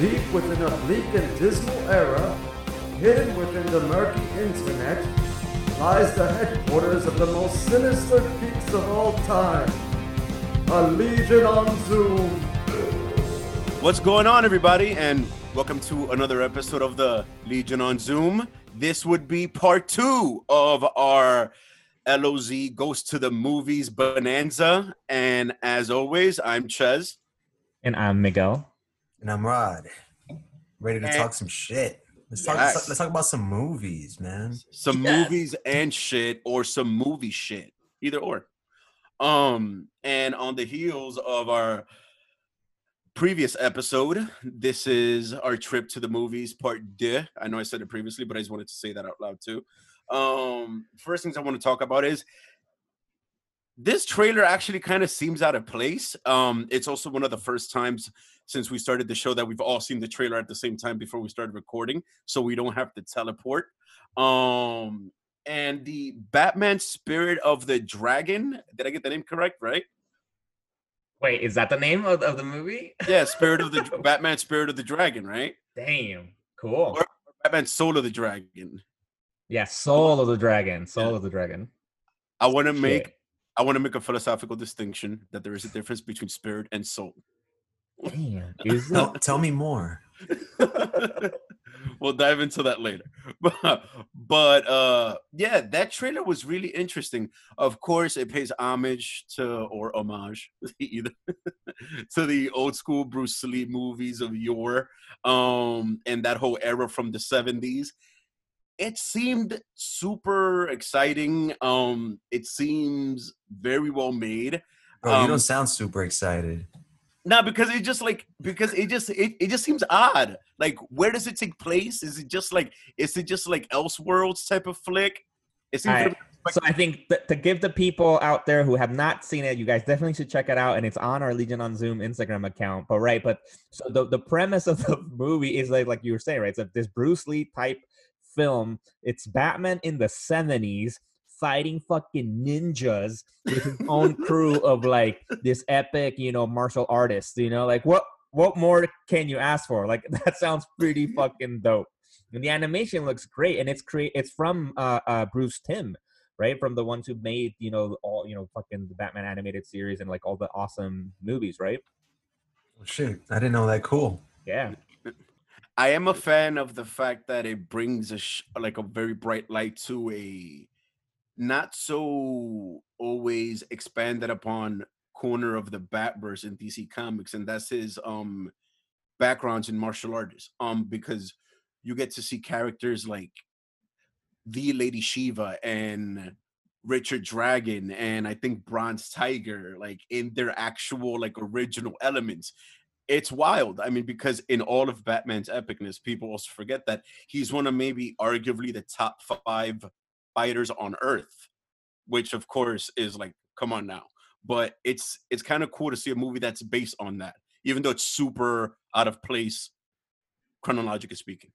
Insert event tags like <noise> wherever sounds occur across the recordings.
Deep within a bleak and dismal era, hidden within the murky internet, lies the headquarters of the most sinister peaks of all time. A Legion on Zoom. What's going on, everybody? And welcome to another episode of the Legion on Zoom. This would be part two of our LOZ Goes to the Movies Bonanza. And as always, I'm Ches. And I'm Miguel. And I'm Rod. Ready to And- talk some shit. Let's talk, Yes. let's, let's talk about some movies, man. Some Yes. movies and shit, or some movie shit. Either or. Um, and on the heels of our previous episode, this is our trip to the movies, part deux. I know I said it previously, but I just wanted to say that out loud too. Um, first things I want to talk about is this trailer actually kind of seems out of place. Um, it's also one of the first times since we started the show that we've all seen the trailer at the same time before we started recording, so we don't have to teleport. Um, and the Batman Spirit of the Dragon. Did I get the name correct? Right? Wait, is that the name of, of the movie? Yeah, Spirit of the <laughs> Batman Spirit of the Dragon, right? Damn. Cool. Or- Batman Soul of the Dragon. Yeah, Soul of the Dragon. Soul of the Dragon. I want to make I want to make a philosophical distinction that there is a difference between spirit and soul. Damn. Is <laughs> Tell, it? tell me more. we'll dive into that later. <laughs> But, but uh yeah, that trailer was really interesting. Of course, it pays homage to or homage <laughs> either to the old school Bruce Lee movies of yore um and that whole era from the 70s. It seemed super exciting. Um it seems very well made. Bro, you Um, don't sound super excited. No, because it just like because it just it, it just seems odd. Like, where does it take place? Is it just like is it just like Elseworlds type of flick? It seems Alright, be- So I think th- to give the people out there who have not seen it, you guys definitely should check it out, and it's on our Legion on Zoom Instagram account. But right, but so the the premise of the <laughs> movie is like like you were saying, right? It's a, this Bruce Lee type film. It's Batman in the seventies fighting fucking ninjas with his own <laughs> crew of like this epic, you know, martial artists. You know, like what what more can you ask for? Like <laughs> that sounds pretty <laughs> fucking dope. And the animation looks great, and it's create it's from uh, uh Bruce Timm, right? From the ones who made you know all you know fucking the Batman animated series and like all the awesome movies, right? Oh, shit, I didn't know that. Cool. Yeah, I am a fan of the fact that it brings a sh- like a very bright light to a not so always expanded upon corner of the Batverse in DC Comics, and that's his um backgrounds in martial arts. Um, because you get to see characters like the Lady Shiva and Richard Dragon and I think Bronze Tiger, like in their actual like original elements. It's wild. I mean, because in all of Batman's epicness, people also forget that he's one of maybe arguably the top five fighters on Earth, which of course is like, come on now. But it's it's kind of cool to see a movie that's based on that, even though it's super out of place, chronologically speaking.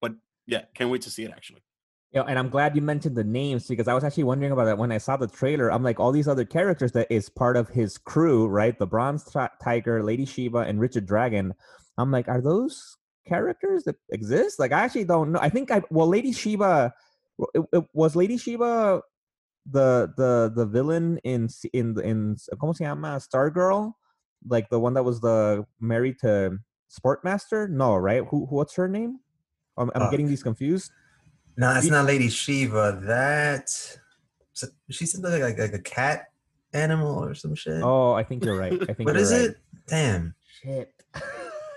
But yeah, can't wait to see it actually. yeah, and I'm glad you mentioned the names because I was actually wondering about that when I saw the trailer. I'm like, all these other characters that is part of his crew, right? The Bronze Ti- Tiger, Lady Shiva, and Richard Dragon. I'm like, are those characters that exist? Like, I actually don't know. I think I well, Lady Shiva it- it- was Lady Shiva the the the villain in in in ¿cómo se llama? Stargirl, like the one that was the married to Sportsmaster. No, right? Who what's her name? I'm, I'm getting these confused. No, that's You- not Lady Shiva. That she's something like, like like a cat animal or some shit. Oh, I think you're right. I <laughs> think what is right. it? Damn. Shit. <laughs>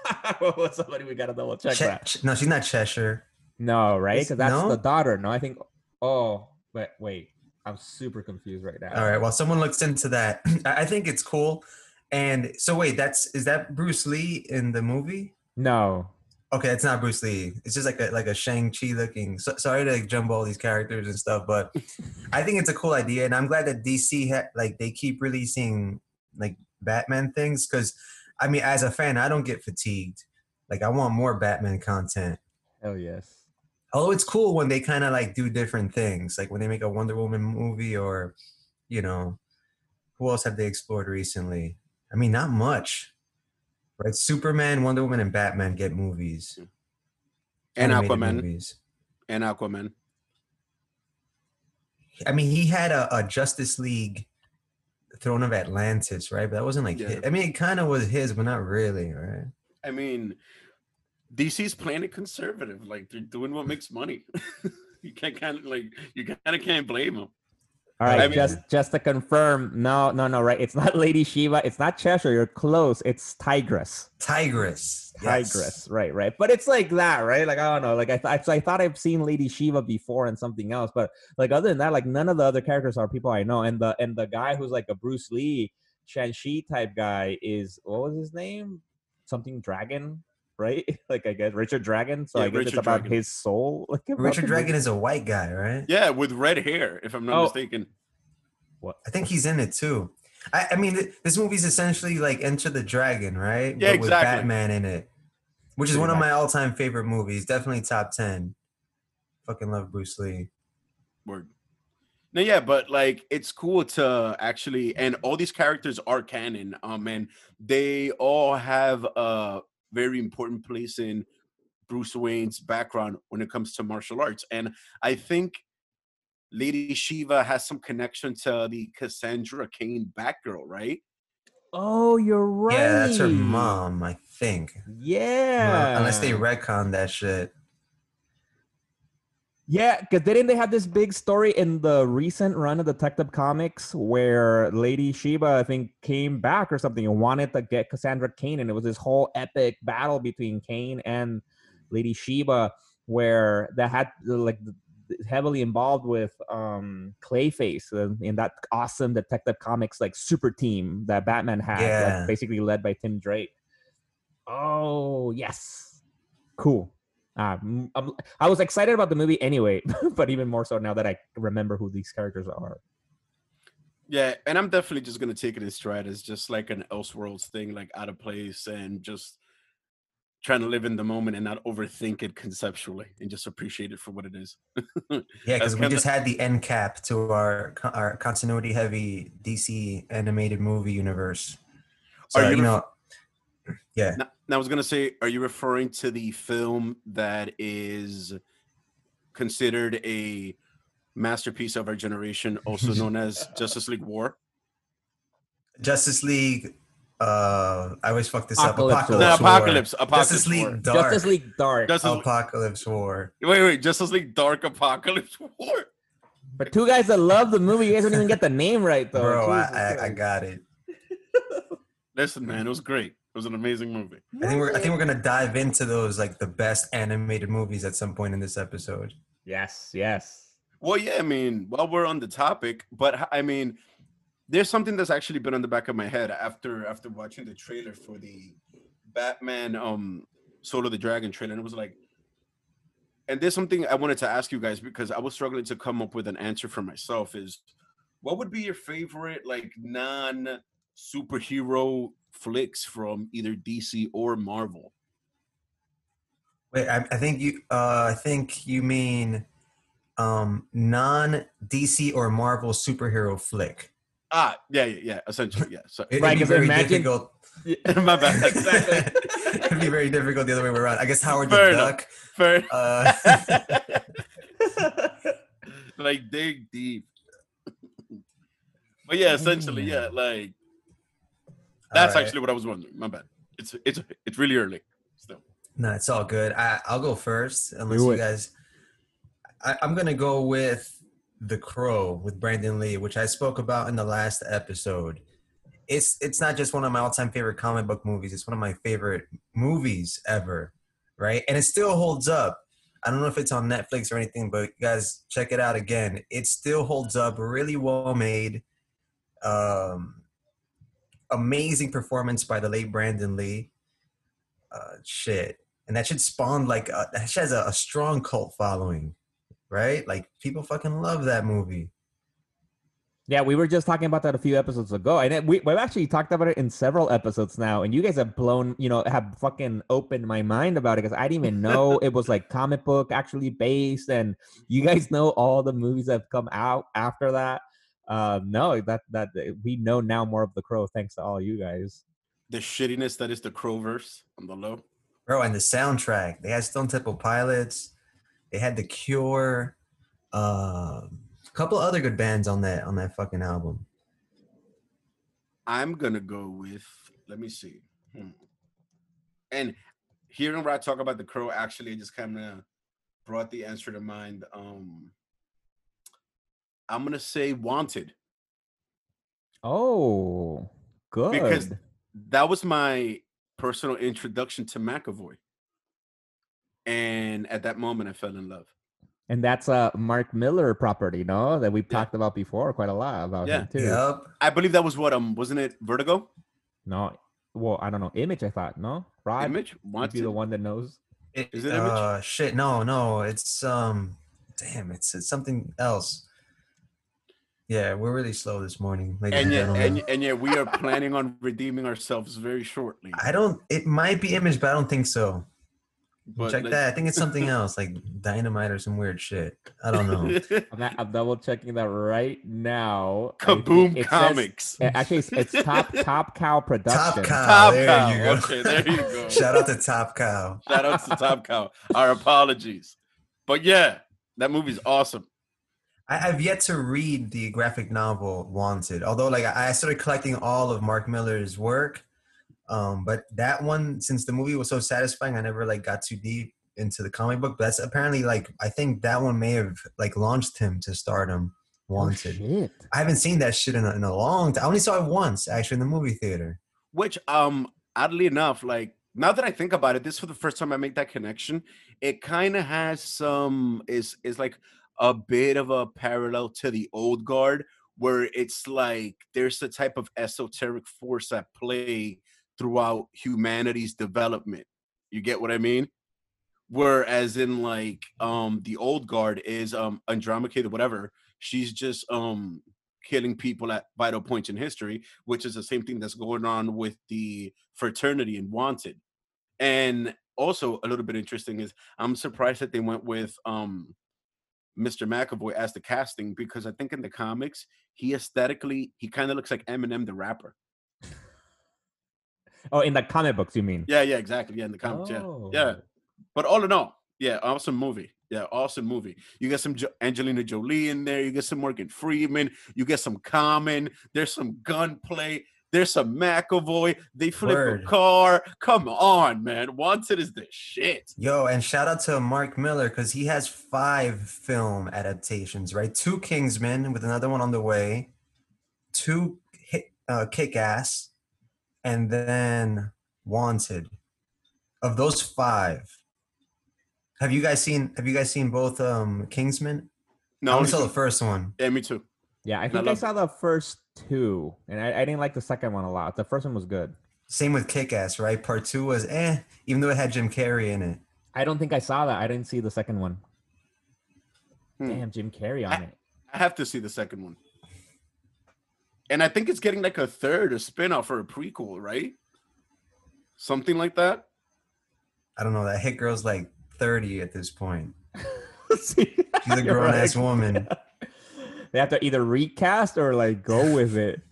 <laughs> what was somebody we gotta double check Che- that? Ch- no, she's not Cheshire. No, right? Because that's no? the daughter. No, I think. Oh, but wait, I'm super confused right now. All right. Well, someone looks into that. <clears throat> I I think it's cool. And so wait, that's is that Bruce Lee in the movie? No. Okay, it's not Bruce Lee. It's just like a like a Shang Chi looking. So, sorry to like jumble all these characters and stuff, but <laughs> I think it's a cool idea, and I'm glad that DC ha- like they keep releasing like Batman things because I mean, as a fan, I don't get fatigued. Like I want more Batman content. Hell yes. Although it's cool when they kind of like do different things, like when they make a Wonder Woman movie or, you know, who else have they explored recently? I mean, not much. Right, Superman, Wonder Woman, and Batman get movies. Hmm. And Aquaman. movies. And Aquaman. I mean, he had a, a Justice League Throne of Atlantis, right? But that wasn't like Yeah. I mean, it kind of was his, but not really, right? I mean, DC's playing it conservative. Like they're doing what makes money. <laughs> you can't kind of like you kind of can't blame them. All right, I mean- just just to confirm, no, no, no, right? It's not <laughs> Lady Shiva. It's not Cheshire. You're close. It's Tigress. Tigress. yes. Tigress, right, right. But it's like that, right? Like I don't know. Like I, th- I thought I've seen Lady Shiva before and something else, but like other than that, like none of the other characters are people I know. And the and the guy who's like a Bruce Lee, Shang-Chi type guy is what was his name? Something Dragon, right? <laughs> like I guess Richard Dragon. So Yeah, I guess it's about Dragon. his soul. <laughs> Like about Richard Dragon is a white guy, right? Yeah, with red hair, if I'm not Oh. mistaken. I think he's in it too. I, I mean, th- this movie's essentially like Enter the Dragon, right? Yeah, But with exactly. Batman in it, which is Pretty one of my all-time favorite movies. Definitely top ten. Fucking love Bruce Lee. Word. No, yeah, but like it's cool to actually, and all these characters are canon. Um, and they all have a very important place in Bruce Wayne's background when it comes to martial arts. And I think Lady Shiva has some connection to the Cassandra Cain Batgirl, right? Oh, you're right. Yeah, that's her mom, I think. Yeah. Unless they retcon that shit. Yeah, because didn't they have this big story in the recent run of Detective Comics where Lady Shiva, I think, came back or something and wanted to get Cassandra Cain, and it was this whole epic battle between Cain and Lady Shiva, where that had like heavily involved with um Clayface uh, in that awesome Detective Comics like super team that Batman had, like, basically led by Tim Drake. Oh yes, cool. Ah, m- I'm, I was excited about the movie anyway, <laughs> but even more so now that I remember who these characters are. Yeah, and I'm definitely just gonna take it in stride as just like an Elseworlds thing, like out of place, and just trying to live in the moment and not overthink it conceptually, and just appreciate it for what it is. <laughs> Yeah, because we just had the end cap to our our continuity heavy DC animated movie universe. So Are you you ref- know, yeah, Now, now I was gonna say, are you referring to the film that is considered a masterpiece of our generation, also <laughs> known as Justice League War? Justice League. Uh, I always fuck this Apocalypse up. War. No, War. Apocalypse. War. Apocalypse Justice War. League Dark. Justice League Dark. Justice League- Apocalypse War. Wait, wait, Justice League Dark Apocalypse War. But two guys that love the movie, you guys don't even get the name right though. Bro, I, I, I got it. Listen, man, it was great. It was an amazing movie. I think we're I think we're gonna dive into those like the best animated movies at some point in this episode. Yes, yes. Well, yeah, I mean, while we're on the topic, but I mean, there's something that's actually been on the back of my head after after watching the trailer for the Batman um Soul of the Dragon trailer, and it was like, and there's something I wanted to ask you guys because I was struggling to come up with an answer for myself. Is what would be your favorite like non superhero flicks from either DC or Marvel? Wait, I, I think you uh I think you mean um non DC or Marvel superhero flick. Ah, yeah, yeah, yeah. Essentially, yeah. So, It'd Right, be 'cause very imagine- difficult. <laughs> my bad. Exactly. <laughs> It'd be very difficult the other way around. I guess Howard Fair the enough. Duck. Fair. Uh, <laughs> like dig deep. but yeah, essentially, yeah, like that's alright. actually what I was wondering. My bad. It's it's it's really early still. No, it's all good. I, I'll go first, unless Do you guys. I, I'm gonna go with The Crow with Brandon Lee, which I spoke about in the last episode. It's it's not just one of my all-time favorite comic book movies. It's one of my favorite movies ever, right? And it still holds up. I don't know if it's on Netflix or anything, but you guys check it out again. It still holds up. Really well made. Um, amazing performance by the late Brandon Lee. Uh, shit, and that should spawn like a, that has a, a strong cult following, right? Like people fucking love that movie. Yeah, we were just talking about that a few episodes ago, and it, we, we've actually talked about it in several episodes now. And you guys have blown, you know, have fucking opened my mind about it because I didn't even know <laughs> it was like comic book actually based. And you guys know all the movies that have come out after that. Uh, no, that that we know now more of the Crow thanks to all you guys. the shittiness that is the Crowverse on the low. Bro, and the soundtrack. They had Stone Temple Pilots. They had The Cure. Um, a couple other good bands on that on that fucking album. I'm gonna go with. Let me see. Hmm. And hearing Rod talk about the crow actually just kind of brought the answer to mind. Um, I'm gonna say wanted Oh, good. because that was my personal introduction to McAvoy. And at that moment, I fell in love. and that's a Mark Millar property, no? That we've Yeah. talked about before quite a lot about Yeah. him too. Yup. I believe that was what um wasn't it Vertigo No, well, I don't know. Image, I thought, no? Rod, image would wanted be the one that knows. It, Is it Image? uh, shit, no, no. It's um damn, it's, it's something else. Yeah, we're really slow this morning, ladies and and, yet gentlemen. and, and yet we are planning on redeeming ourselves very shortly. I don't it might be image, but I don't think so. But Check let's- that. I think it's something else, like dynamite or some weird shit. I don't know. <laughs> I'm, not, I'm double checking that right now. I think Kaboom it says- Comics. uh, actually, it's, it's Top <laughs> Top Cow Production. Top Cow. Top there Cow. you go. Okay, there you go. <laughs> Shout out to Top Cow. Shout out to Top Cow. Our apologies. But yeah, that movie's awesome. I, I've yet to read the graphic novel Wanted, although like I I started collecting all of Mark Millar's work. Um, but that one, since the movie was so satisfying, I never like got too deep into the comic book. But that's apparently like I think that one may have like launched him to stardom. Oh, Wanted. shit. I haven't seen that shit in a, in a long time. I only saw it once actually in the movie theater. Which um oddly enough, like now that I think about it, this is for the first time I make that connection. It kind of has some is is like a bit of a parallel to the old guard, where it's like there's a type of esoteric force at play throughout humanity's development. You get what I mean? Whereas in like um the old guard is um Andromache or whatever, she's just um killing people at vital points in history, which is the same thing that's going on with the fraternity and Wanted. And also a little bit interesting is I'm surprised that they went with um Mr. McAvoy as the casting because I think in the comics he aesthetically he kind of looks like Eminem the rapper. <laughs> Oh, in the comic books, you mean? Yeah, yeah, exactly. Yeah, in the comics. Yeah, yeah. Oh. But all in all, yeah, awesome movie. Yeah, awesome movie. You get some jo- Angelina Jolie in there. You get some Morgan Freeman. You get some Common. There's some gunplay. There's some McAvoy. They flip Word. a car. Come on, man. Wanted is the shit. Yo, and shout out to Mark Millar because he has five film adaptations, right? Two Kingsmen with another one on the way, two uh, Kick Ass, and then Wanted. Of those five, have you guys seen? Have you guys seen both um Kingsman? No, I only only saw the first one. yeah, me too. Yeah, I And I think I, love saw the first two, and I, I didn't like the second one a lot. The first one was good. Same with Kick Ass, right? Part two was eh, even though it had Jim Carrey in it. I don't think I saw that. I didn't see the second one. Hmm. Damn, Jim Carrey on I- it. I have to see the second one. And I think it's getting like a third, a spin-off or a prequel, right? Something like that. I don't know. That hit girl's like thirty at this point. See, <laughs> She's a you're grown ass right. woman. <laughs> They have to either recast or like go with it. <laughs>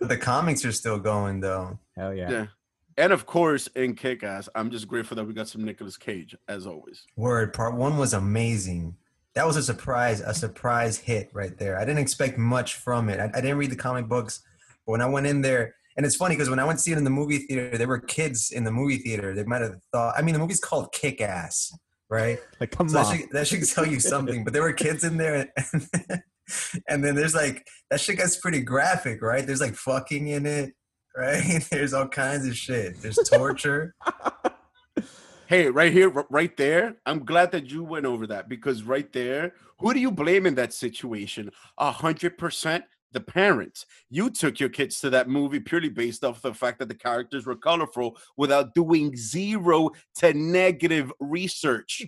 The comics are still going though. Hell yeah. Yeah. And of course, in Kick Ass, I'm just grateful that we got some Nicolas Cage, as always. Word, part one was amazing. That was a surprise, a surprise hit right there. I didn't expect much from it. I, I didn't read the comic books, but when I went in there, and it's funny because when I went to see it in the movie theater, there were kids in the movie theater. They might have thought, I mean, the movie's called Kick Ass, right? Like, come So that on. should, that should tell you something. But there were kids in there, and, <laughs> <laughs> and then there's like that shit gets pretty graphic, right? There's like fucking in it, <laughs> right? There's all kinds of shit. There's torture. <laughs> Hey, right here, right there. I'm glad that you went over that because right there, who do you blame in that situation? A hundred percent the parents. You took your kids to that movie purely based off the fact that the characters were colorful without doing zero to negative research.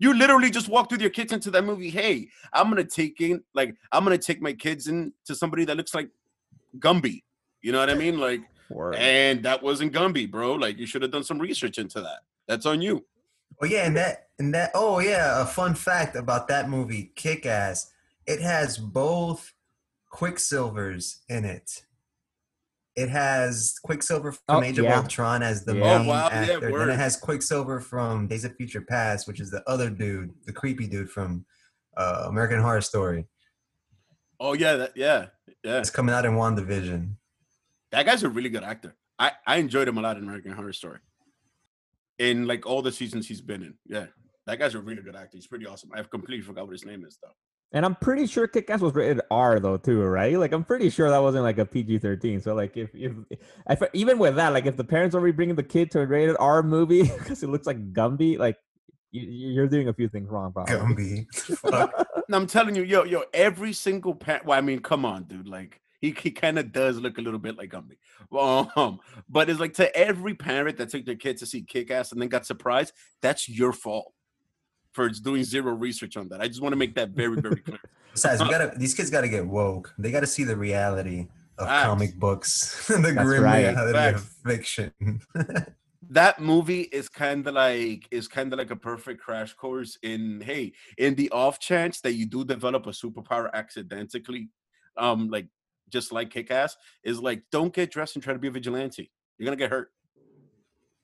You literally just walked with your kids into that movie. Hey, I'm gonna take in like I'm gonna take my kids in to somebody that looks like Gumby. You know what I mean? Like, Word. and that wasn't Gumby, bro. Like, you should have done some research into that. That's on you. Oh yeah, and that and that. Oh yeah, a fun fact about that movie, Kick Ass. It has both Quicksilvers in it. It has Quicksilver from Oh, Age of yeah. Ultron as the Yeah. main Oh, wow, yeah, actor. then it has Quicksilver from Days of Future Past, which is the other dude, the creepy dude from uh, American Horror Story. Oh yeah, that, yeah, yeah. It's coming out in WandaVision. That guy's a really good actor. I I enjoyed him a lot in American Horror Story. In like all the seasons he's been in, yeah, that guy's a really good actor. He's pretty awesome. I've completely forgot what his name is though. And I'm pretty sure Kick-Ass was rated R though too, right? Like I'm pretty sure that wasn't like a PG-13. So like if if, if even with that, like if the parents are bringing the kid to a rated R movie <laughs> because it looks like Gumby, like you, you're doing a few things wrong, probably. Gumby. Fuck. I'm telling you, yo, yo, every single parent. Well, I mean, come on, dude. Like he, he kind of does look a little bit like Gumby. Um, but it's like to every parent that took their kid to see Kick Ass and then got surprised, that's your fault for doing zero research on that. I just want to make that very, very clear. <laughs> Besides, we gotta these kids gotta get woke. They gotta see the reality of Facts. comic books, <laughs> the That's grim right. reality Facts. of fiction. <laughs> that movie is kind of like is kind of like a perfect crash course in hey in the off chance that you do develop a superpower accidentally um like just like kick-ass is like don't get dressed and try to be a vigilante you're gonna get hurt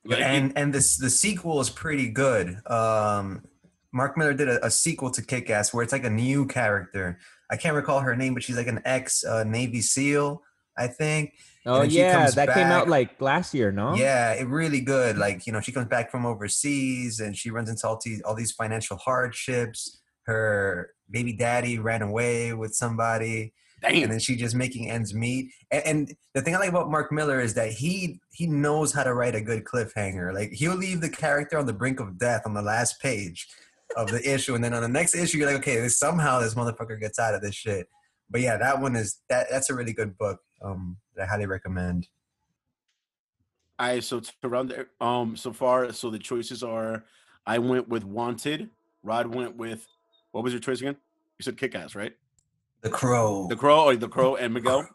Like, and and this the sequel is pretty good. Um, Mark Millar did a, a sequel to Kick Ass where it's like a new character. I can't recall her name, but she's like an ex uh, Navy SEAL, I think. Oh yeah, that came out like last year, no? Yeah, it really good. Like you know, she comes back from overseas and she runs into all these all these financial hardships. Her baby daddy ran away with somebody and then she just making ends meet. And, and the thing I like about Mark Millar is that he he knows how to write a good cliffhanger. Like he'll leave the character on the brink of death on the last page of the issue, and then on the next issue, you're like, okay, this, somehow this motherfucker gets out of this shit. But yeah, that one is that that's a really good book. Um, that I highly recommend. i so to round it um so far so the choices are i went with wanted rod went with what was your choice again you said kick-ass right The Crow. the crow or the crow and miguel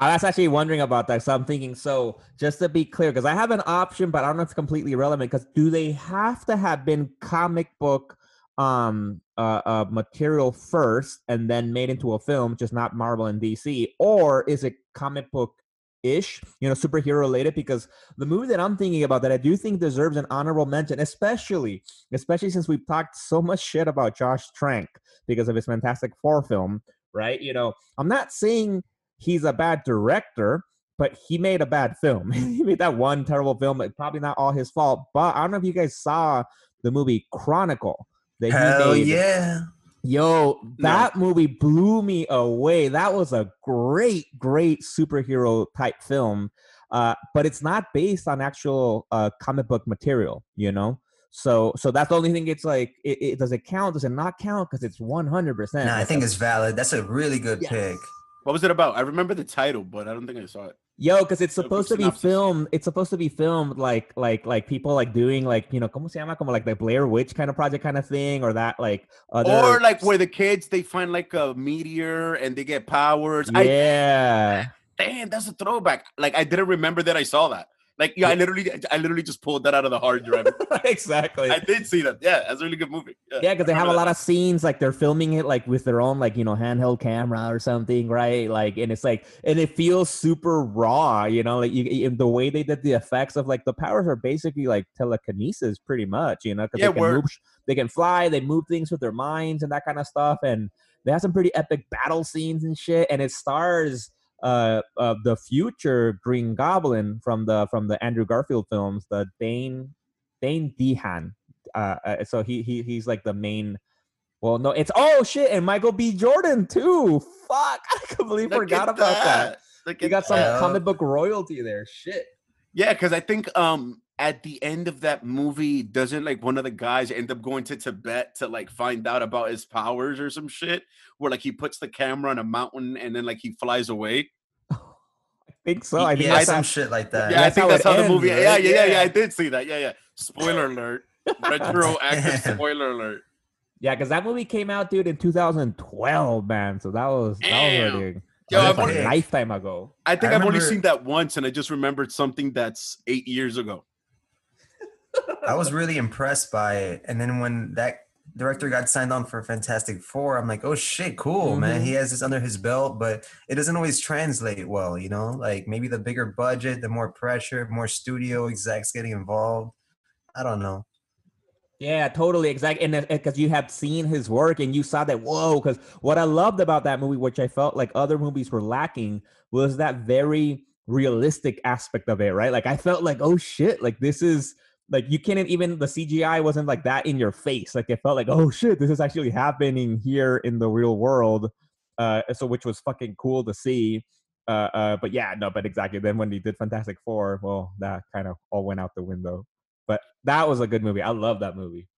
I was actually wondering about that. So I'm thinking, so just to be clear, because I have an option, but I don't know if it's completely relevant. Because do they have to have been comic book um uh, uh material first and then made into a film, just not Marvel and DC, or is it comic book ish, you know, superhero related? Because the movie that I'm thinking about that I do think deserves an honorable mention, especially especially since we've talked so much shit about Josh Trank because of his Fantastic Four film, right? You know, I'm not saying he's a bad director, but he made a bad film. <laughs> he made that one terrible film. It's probably not all his fault. But I don't know if you guys saw the movie Chronicle. That he Hell made. yeah! Yo, that movie blew me away. That was a great, great superhero type film. Uh, but it's not based on actual uh, comic book material, you know. So, so that's the only thing. It's like, it, it does it count? Does it not count? Because it's one hundred percent. Nah, I think it's valid. That's a really good Yes. pick. What was it about i remember the title but i don't think i saw it Yo, because it's supposed to be filmed. It's supposed to be filmed like like like people like doing like you know, como se llama, como like the Blair Witch kind of project kind of thing, or that like other or like where the kids they find like a meteor and they get powers. I yeah. damn, that's a throwback. Like I didn't remember that I saw that. Like yeah, I literally I literally just pulled that out of the hard drive. <laughs> exactly. I did see that. Yeah, that's a really good movie. Yeah, because they have a lot of scenes like they're filming it like with their own like you know handheld camera or something, right? Like, and it's like, and it feels super raw, you know, like you, you- the way they did the effects of like the powers are basically like telekinesis, pretty much, you know, because Yeah, they can move, they can fly, they move things with their minds and that kind of stuff, and they have some pretty epic battle scenes and shit, and it stars uh, uh the future Green Goblin from the from the Andrew Garfield films, the Dane Dane DeHaan. Uh, uh, so he he he's like the main. Well, no, it's oh shit, and Michael B. Jordan too. Fuck, <laughs> I completely Look forgot about that. Look You got some that. Comic book royalty there. Shit. Yeah, because I think um at the end of that movie, doesn't like one of the guys end up going to Tibet to like find out about his powers or some shit? Where like he puts the camera on a mountain and then like he flies away. <laughs> I think so. I think yeah, that's some shit like that. yeah, I think how that's it how the movie. right? Yeah, yeah, yeah, yeah, Yeah. I did see that. Yeah, yeah. Spoiler alert. Retroactive <laughs> Damn. spoiler alert. yeah, because that movie came out, dude, in 2012, man. So that was that was already Yo, that I've was a lifetime ago. I think I I've only seen that once, and I just remembered something that's eight years ago. I was really impressed by it. And then when that director got signed on for Fantastic Four, I'm like, oh shit, cool, man. Mhm. He has this under his belt, but it doesn't always translate well, you know. Like maybe the bigger budget, the more pressure, more studio execs getting involved. I don't know. Yeah, totally, exactly. And because you have seen his work and you saw that, whoa. Because what I loved about that movie, which I felt like other movies were lacking, was that very realistic aspect of it, right? Like I felt like, oh shit, like this is like you can't even the CGI wasn't like that in your face. Like it felt like, oh shit, this is actually happening here in the real world. Uh, so which was fucking cool to see. Uh, uh, but yeah, no, but exactly. Then when he did Fantastic Four, well, that kind of all went out the window. But that was a good movie. I love that movie.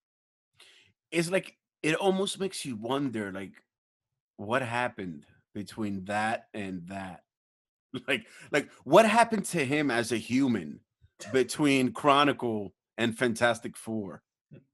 it's like it almost makes you wonder like what happened between that and that <laughs> like like what happened to him as a human between chronicle and fantastic four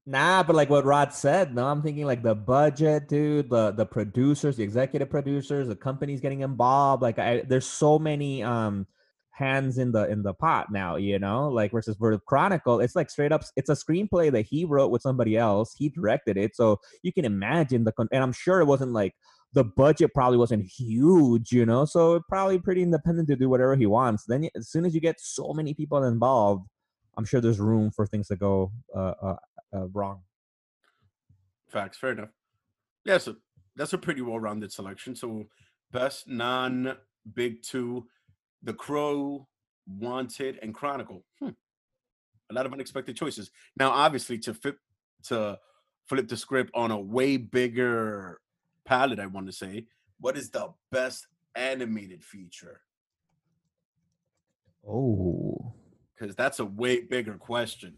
Nah, but like what Rod said, no, I'm thinking like the budget, dude, the the producers, the executive producers, the companies getting involved. Like, I, there's so many um hands in the in the pot now, you know. Like versus Verve Chronicle, it's like straight up, it's a screenplay that he wrote with somebody else. He directed it, so you can imagine the. Con- and I'm sure it wasn't like the budget probably wasn't huge, you know. So probably pretty independent to do whatever he wants. Then as soon as you get so many people involved, I'm sure there's room for things to go uh, uh, uh, wrong. facts fair enough. Yeah so that's a pretty well-rounded selection so best non big two the crow wanted and chronicle. Hmm. a lot of unexpected choices. Now obviously to flip to flip the script on a way bigger palette i want to say what is the best animated feature? Oh, because that's a way bigger question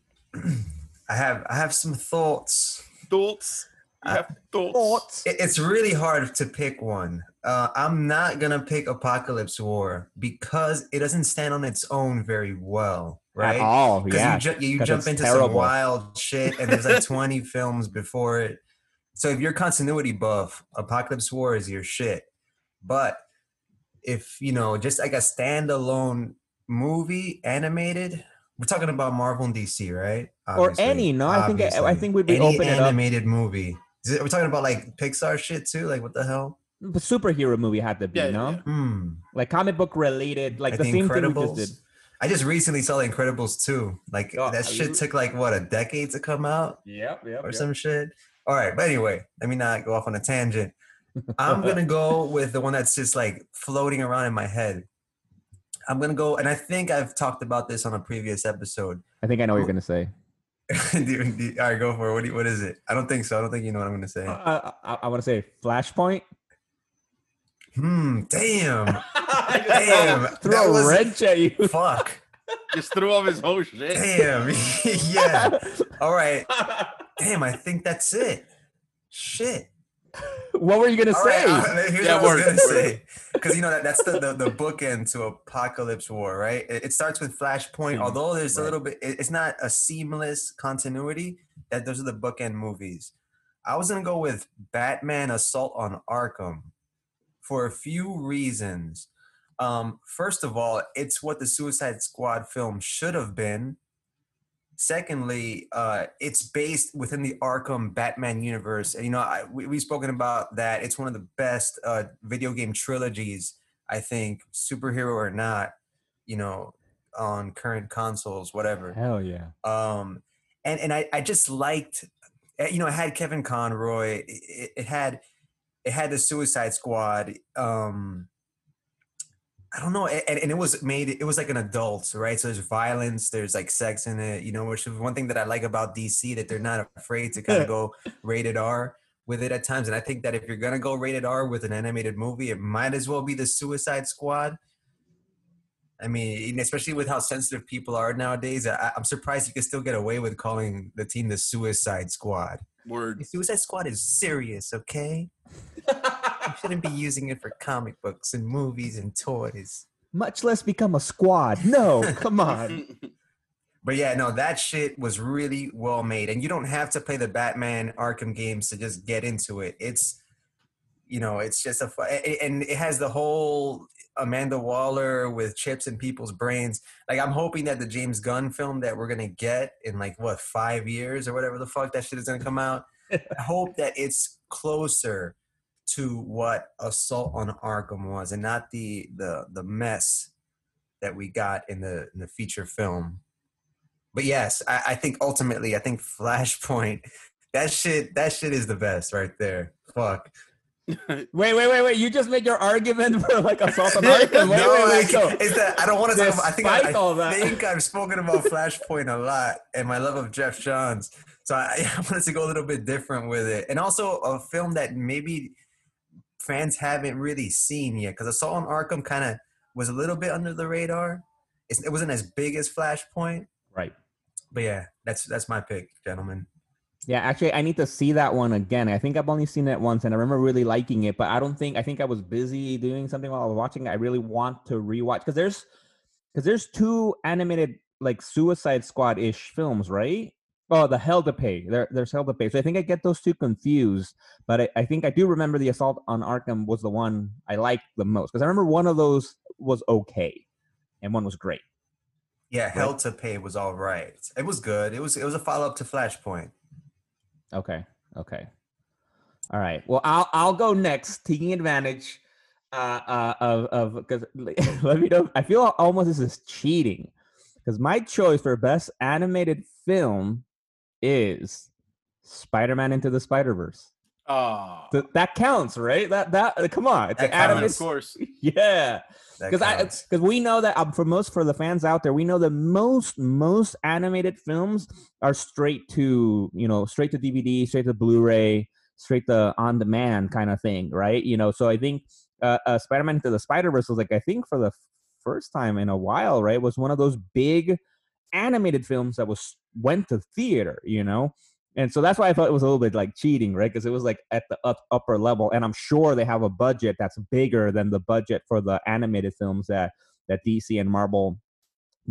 I have I have some thoughts. thoughts you I- have thoughts, It- It's really hard to pick one. Uh, I'm not gonna pick Apocalypse War because it doesn't stand on its own very well, right? At all, Because yeah. you, ju- you 'cause jump it's into some wild <laughs> shit, and there's like 20 films before it. So if you're continuity buff, Apocalypse War is your shit. But if you know, just like a standalone movie, animated, we're talking about Marvel and DC, right? or any, no, I think I obviously. think we'd be any open it up. animated movie. Is it, we're talking about like Pixar shit too. Like what the hell? But superhero movie had to be, Yeah, no? yeah. Hmm. Like comic book related, like Like the The same thing we Incredibles? just did. I just recently saw The Incredibles too. Like Oh, that shit lo- took like what a decade to come out. Yep, yep. or some shit. All right, but anyway, let me not go off on a tangent. I'm <laughs> gonna go with the one that's just like floating around in my head. I'm gonna go, and I think I've talked about this on a previous episode. I think I know what you're gonna say. <laughs> Do- do- all right, go for it. What, do you- what is it? I don't think so. I don't think you know what I'm gonna say. Uh, I, I want to say Flashpoint. Hmm. Damn. <laughs> Damn. Throw that a wrench at you. <laughs> Fuck. just threw off his whole shit Damn. yeah. All right. Damn. I think that's it. Shit. What were you gonna All say? right, uh, here's Yeah, what I was word, gonna say, because you know that that's the, the the bookend to Apocalypse War, right? It, it starts with Flashpoint, Mhm, although there's a little bit, it- it's not a seamless continuity. That those are the bookend movies. I was gonna go with Batman: Assault on Arkham for a few reasons. Um, first of all, it's what the Suicide Squad film should have been. Secondly, uh, it's based within the Arkham Batman universe, and you know I, we, we've spoken about that. It's one of the best uh, video game trilogies, I think, superhero or not, you know, on current consoles, whatever. Hell yeah. Um, and and I, I just liked, eh, you know, it had Kevin Conroy. It, it, it had it had the Suicide Squad. Um, I don't know, and, and it was made. It was like an adult, right? So there's violence, there's like sex in it, you know. Which is one thing that I like about DC that they're not afraid to kind of go rated R with it at times. And I think that if you're gonna go rated R with an animated movie, it might as well be the Suicide Squad. I mean, especially with how sensitive people are nowadays, I, I'm surprised you can still get away with calling the team the Suicide Squad. word The Suicide Squad is serious, okay? <laughs> You shouldn't be using it for comic books and movies and toys. Much less become a squad. No, come <laughs> on. But yeah, no, that shit was really well made. And you don't have to play the Batman Arkham games to just get into it. It's, you know, it's just a, fu- a- a- and it has the whole Amanda Waller with chips in people's brains. Like, I'm hoping that the James Gunn film that we're going to get in like, what, five years or whatever the fuck that shit is going to come out, I <laughs> hope that it's closer to what Assault on Arkham was, and not the the the mess that we got in the in the feature film. But yes, I, I think ultimately, I think Flashpoint, <laughs> that shit, that shit is the best right there. Fuck. <laughs> Wait, wait, wait, wait! You just made your argument for like assault on <laughs> Arkham. Wait, no, wait, wait. like, So, it's that I don't want to talk about. I think I, despite all I that- think <laughs> I've spoken about Flashpoint a lot and my love of Geoff Johns. So I, I wanted to go a little bit different with it, and also a film that maybe fans haven't really seen yet because Assault on Arkham kind of was a little bit under the radar. It's, it wasn't as big as Flashpoint, right. but yeah, that's that's my pick, gentlemen. Yeah, actually, I need to see that one again. I think I've only seen it once, and I remember really liking it. But I don't think I think I was busy doing something while I was watching. I really want to rewatch because there's because there's two animated like Suicide Squad ish films, right? Oh, the Hell to Pay. There, there's Hell to Pay. So I think I get those two confused. But I, I think I do remember the Assault on Arkham was the one I liked the most because I remember one of those was okay, and one was great. Yeah, Hell to Pay was all right. It was good. It was it was a follow up to Flashpoint. Okay. Okay. All right. Well, I'll I'll go next, taking advantage uh, uh, of of because <laughs> let me know. I feel almost this is cheating because my choice for best animated film is Spider-Man into the Spider-Verse. Oh, Th- that counts, right? That that uh, come on, it's That an counts. of course. <laughs> Yeah because I counts. because we know that um, for most for the fans out there, we know that most most animated films are straight to you know straight to DVD, straight to Blu-ray, straight to on demand kind of thing, right? You know, so I think uh, uh, Spider-Man into the Spider-Verse was like I think for the f- first time in a while, right? Was one of those big animated films that was went to theater, you know. And so that's why I thought it was a little bit like cheating, right? Because it was like at the up, upper level, and I'm sure they have a budget that's bigger than the budget for the animated films that that DC and Marvel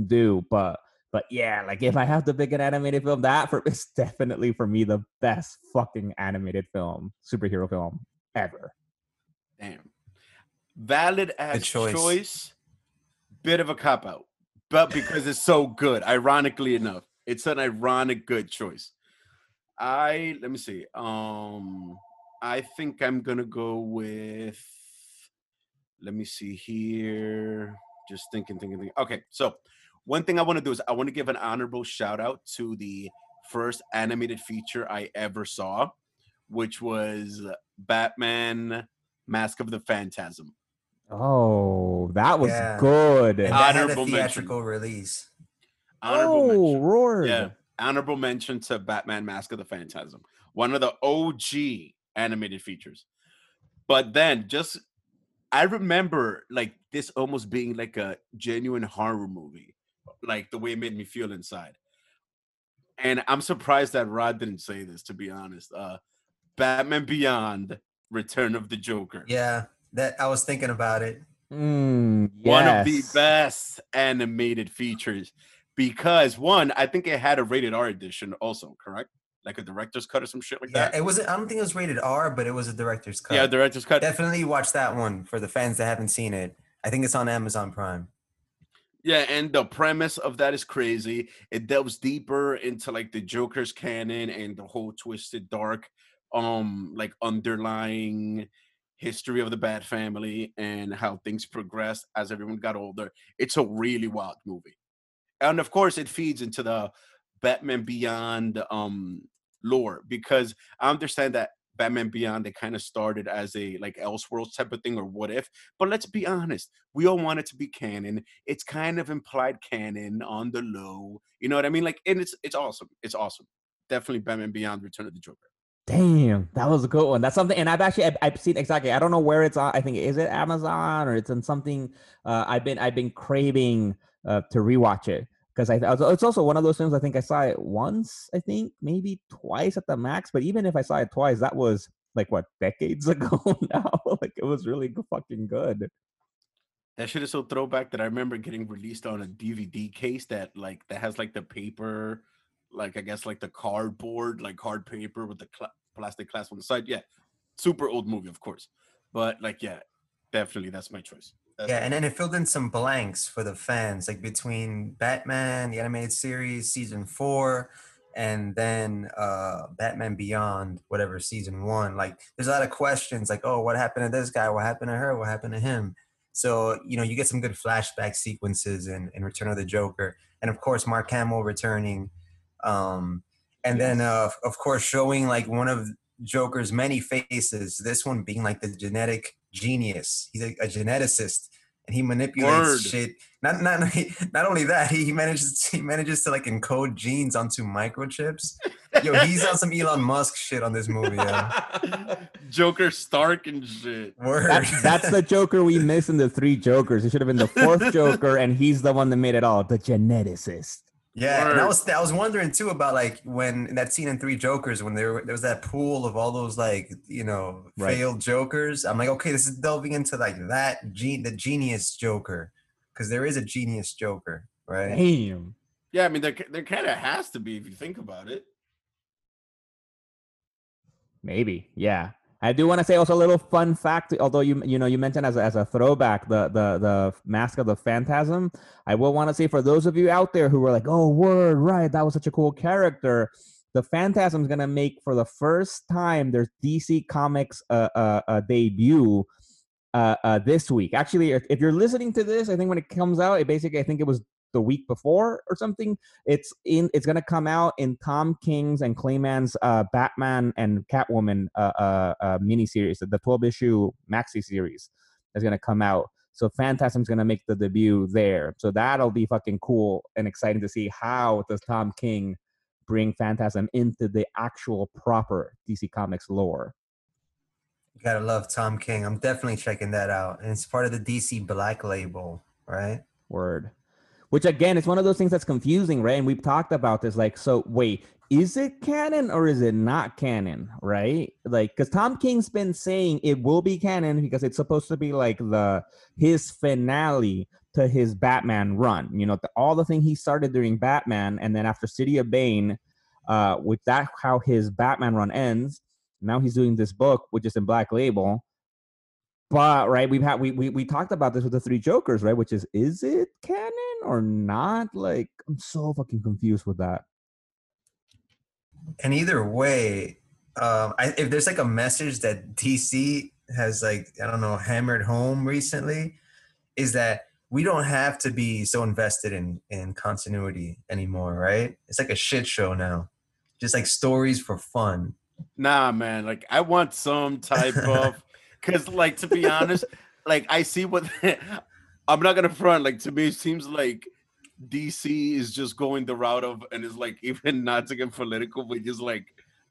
do. But but yeah, like if I have to pick an animated film, that for <laughs> it's definitely for me the best fucking animated film, superhero film ever. Damn. Valid as choice. choice. Bit of a cop out, but because it's so good, ironically enough, it's an ironic good choice. I let me see. Um, I think I'm gonna go with. Let me see here. Just thinking, thinking, thinking. Okay, so one thing I want to do is I want to give an honorable shout out to the first animated feature I ever saw, which was Batman Mask of the Phantasm. Oh, that was Yeah. good. and that had a honorable mention. theatrical release. Honorable oh, mention. Lord. Yeah. Honorable mention to Batman Mask of the Phantasm. One of the OG animated features. But then just I remember like this almost being like a genuine horror movie. Like the way it made me feel inside. And I'm surprised that Rod didn't say this, to be honest. Uh Batman Beyond Return of the Joker. Yeah, that I was thinking about it. Mm, one of the best animated features because one, I think it had a rated R edition also, correct? Like a director's cut or some shit like Yeah, that. it was. I don't think it was rated R, but it was a director's cut. Yeah, director's cut. Definitely watch that one for the fans that haven't seen it. I think it's on Amazon Prime. Yeah, and the premise of that is crazy. It delves deeper into like the Joker's canon and the whole twisted dark um like underlying history of the Bat family and how things progressed as everyone got older. It's a really wild movie. And of course it feeds into the Batman Beyond um lore because I understand that Batman Beyond it kind of started as a like Elseworlds type of thing or what if, but let's be honest, we all want it to be canon it's kind of implied canon on the low. You know what I mean? Like, and it's it's awesome. It's awesome. Definitely Batman Beyond Return of the Joker. Damn, that was a good one. That's something, and I've actually I've, I've seen exactly. I don't know where it's on. I think is it Amazon or it's on something. Uh, I've been I've been craving uh, to rewatch it because I I was- it's also one of those things. I think I saw it once. I think maybe twice at the max. But even if I saw it twice, that was like what decades <laughs> ago now. like it was really fucking good. That shit is so throwback that I remember getting released on a DVD case that like that has like the paper, like I guess like the cardboard, like hard paper with the cla plastic clasp on the side. Yeah, super old movie, of course. But like, yeah, definitely that's my choice. That's Yeah, and then it filled in some blanks for the fans, like between Batman, the animated series, season four, and then uh Batman Beyond, whatever season one. Like there's a lot of questions like, oh, what happened to this guy? What happened to her? What happened to him? So, you know, you get some good flashback sequences in, in Return of the Joker. And of course, Mark Hamill returning. Um, and then, uh, of course, showing like one of Joker's many faces, this one being like the genetic genius. He's a, a geneticist and he manipulates Word. shit. Not, not, <laughs> not only that, he manages, he manages to like encode genes onto microchips. Yo, he's on some Elon Musk shit on this movie. Yeah. <laughs> Joker Stark and shit. Word. That's, that's the Joker we miss in the three Jokers. It should have been the fourth <laughs> Joker, and he's the one that made it all. The geneticist. Yeah, and I was I was wondering too about like when in that scene in Three Jokers when there there was that pool of all those like you know Right. failed Jokers. I'm like, okay, this is delving into like that gen the genius Joker because there is a genius Joker, right? Damn. Yeah, I mean there there kind of has to be if you think about it. Maybe, yeah. I do want to say also a little fun fact. Although you you know you mentioned as a, as a throwback the the the mask of the Phantasm, I will want to say for those of you out there who were like, "Oh, word, right, that was such a cool character." The Phantasm's gonna make for the first time their DC Comics uh, uh, uh, debut uh, uh, this week. Actually, if, if you're listening to this, I think when it comes out, it basically I think it was the week before or something. It's in. It's gonna come out in Tom King's and Clay Mann's uh, Batman and Catwoman uh, uh, uh, miniseries, the 12 issue maxi series is gonna come out. So Phantasm's gonna make the debut there. So that'll be fucking cool and exciting to see how does Tom King bring Phantasm into the actual proper DC Comics lore. You gotta love Tom King. I'm definitely checking that out, and it's part of the DC Black Label, right? Word. Which again, it's one of those things that's confusing, right? And we've talked about this. Like, so wait, is it canon or is it not canon, right? Like, because Tom King's been saying it will be canon because it's supposed to be like the his finale to his Batman run. You know, the, all the thing he started during Batman, and then after City of Bane, uh, with that how his Batman run ends. Now he's doing this book, which is in Black Label. But right, we've had we, we we talked about this with the three Jokers, right? Which is is it canon or not? Like I'm so fucking confused with that. And either way, um, I, if there's like a message that DC has like I don't know hammered home recently, is that we don't have to be so invested in in continuity anymore, right? It's like a shit show now, just like stories for fun. Nah, man. Like I want some type of <laughs> because, like, to be honest, like I see what <laughs> I'm not gonna front. Like to me, it seems like DC is just going the route of and is like <laughs> even not to get political, but just like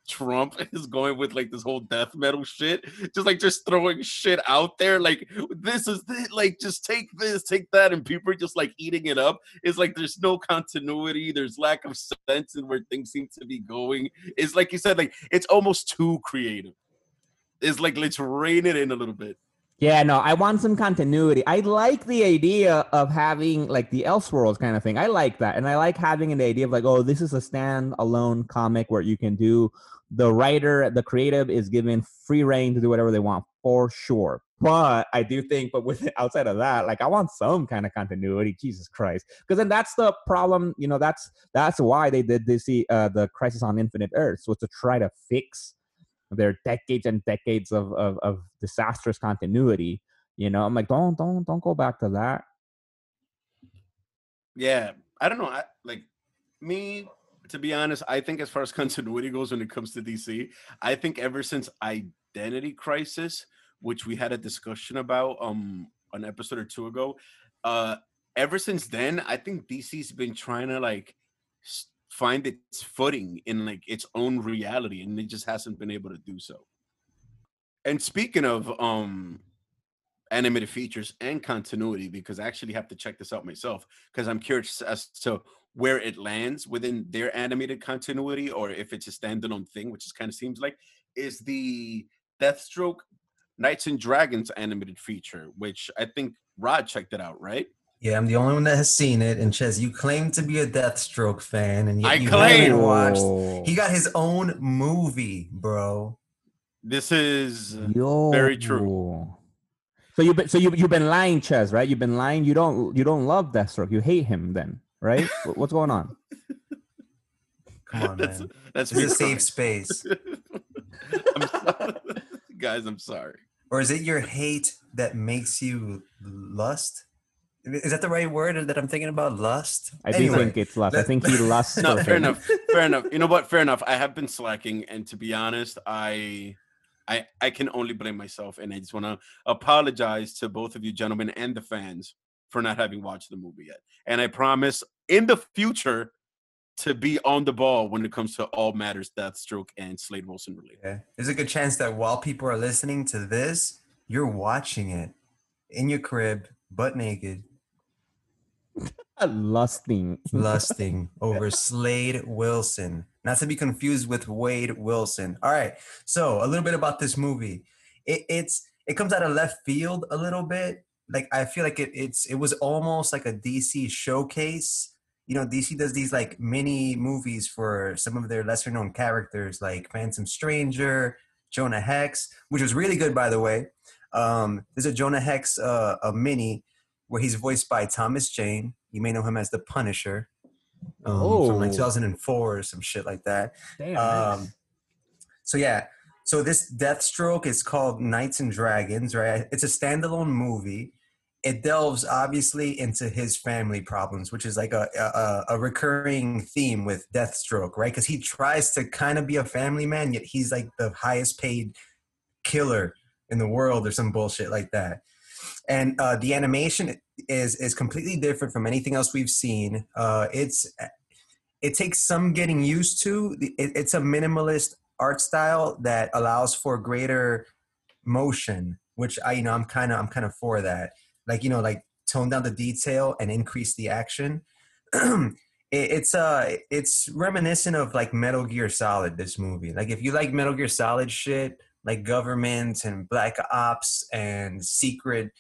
Trump <laughs> is going with like this whole death metal shit, just like just throwing shit out there. Like this is like just take this, take that, and people are just like eating it up. It's like there's no continuity, there's lack of sense in where things seem to be going. It's like you said, like it's almost too creative. It's like let's rein it in a little bit. Yeah, no, I want some continuity. I like the idea of having like the Elseworlds kind of thing. I like that, and I like having an idea of like, oh, this is a stand-alone comic where you can do the writer, the creative is given free reign to do whatever they want for sure. But I do think, but with <laughs> outside of that, like I want some kind of continuity. Jesus Christ, because then that's the problem. You know, that's that's why they did this. Uh, the Crisis on Infinite Earths was to try to fix their decades and decades of, of of disastrous continuity. You know, I'm like, don't don't don't go back to that. Yeah, I don't know. I, like me, to be honest, I think as far as <laughs> continuity goes when it comes to DC, I think ever since Identity Crisis, which we had a discussion about um an episode or two ago, uh, ever since then, I think DC's been trying to like find its footing in like its own reality, and it just hasn't been able to do so. And speaking of um animated features and continuity because I actually have to check this out myself because I'm curious as to where it lands within their animated continuity or if it's a standalone thing, which is kind of seems like is the Deathstroke Knights and Dragons animated feature, which I think Rod checked it out, right? Yeah, I'm the only one that has seen it. And Ches, you claim to be a Deathstroke fan, and yet I you claim. haven't watched. He got his own movie, bro. This is Yo. Very true. So you've been so you you've been lying, Ches, right? You've been lying. You don't you don't love Deathstroke. You hate him then, right? <laughs> What's going on? Come on, That's- man. That's This is a safe space. <laughs> I'm sorry. <laughs> Guys, I'm sorry. Or is it your hate that makes you lust? Is that the right word that I'm thinking about? Lust? I do think it's lust. I think he lusts. No, fair him. enough. Fair enough. You know what? Fair enough. I have been slacking, and to be honest, I, I, I can only blame myself, and I just want to apologize to both of you, gentlemen, and the fans for not having watched the movie yet. And I promise, in the future, to be on the ball when it comes to all matters Deathstroke and Slade Wilson related. Yeah. There's a good chance that while people are listening to this, you're watching it in your crib, butt naked, <laughs> lusting. lusting <laughs> over Slade Wilson. Not to be confused with Wade Wilson. All right. So a little bit about this movie. It, it's it comes out of left field a little bit. Like I feel like it, it's it was almost like a DC showcase. You know, DC does these like mini movies for some of their lesser known characters, like Phantom Stranger, Jonah Hex, which was really good by the way. Um, there's a Jonah Hex uh, a mini where he's voiced by Thomas Jane. You may know him as the Punisher um, from like Oh. 2004 or some shit like that. Damn. Um, so yeah, so this Deathstroke is called Knights and Dragons, right? It's a standalone movie. It delves obviously into his family problems, which is like a a, a recurring theme with Deathstroke, right? Because he tries to kind of be a family man, yet he's like the highest paid killer in the world, or some bullshit like that. And uh, the animation is is completely different from anything else we've seen. Uh, it's it takes some getting used to. It, it's a minimalist art style that allows for greater motion, which I you know I'm kind of I'm kind of for that. Like you know like tone down the detail and increase the action. <clears throat> it, it's uh it's reminiscent of like Metal Gear Solid. This movie, like if you like Metal Gear Solid shit, like government and black ops and secret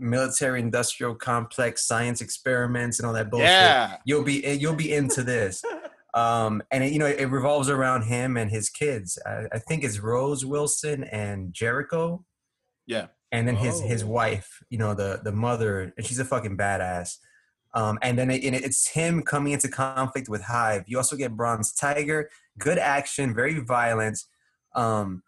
military industrial complex science experiments and all that bullshit. Yeah. you'll be you'll be into this. <laughs> Um and it, you know it revolves around him and his kids. I, I think it's rose wilson and jericho. Yeah. and then his his Oh. wife you know the the mother and she's a fucking badass. Um and then it, and it's him coming into conflict with hive. You also get bronze tiger. Good action very violent. Um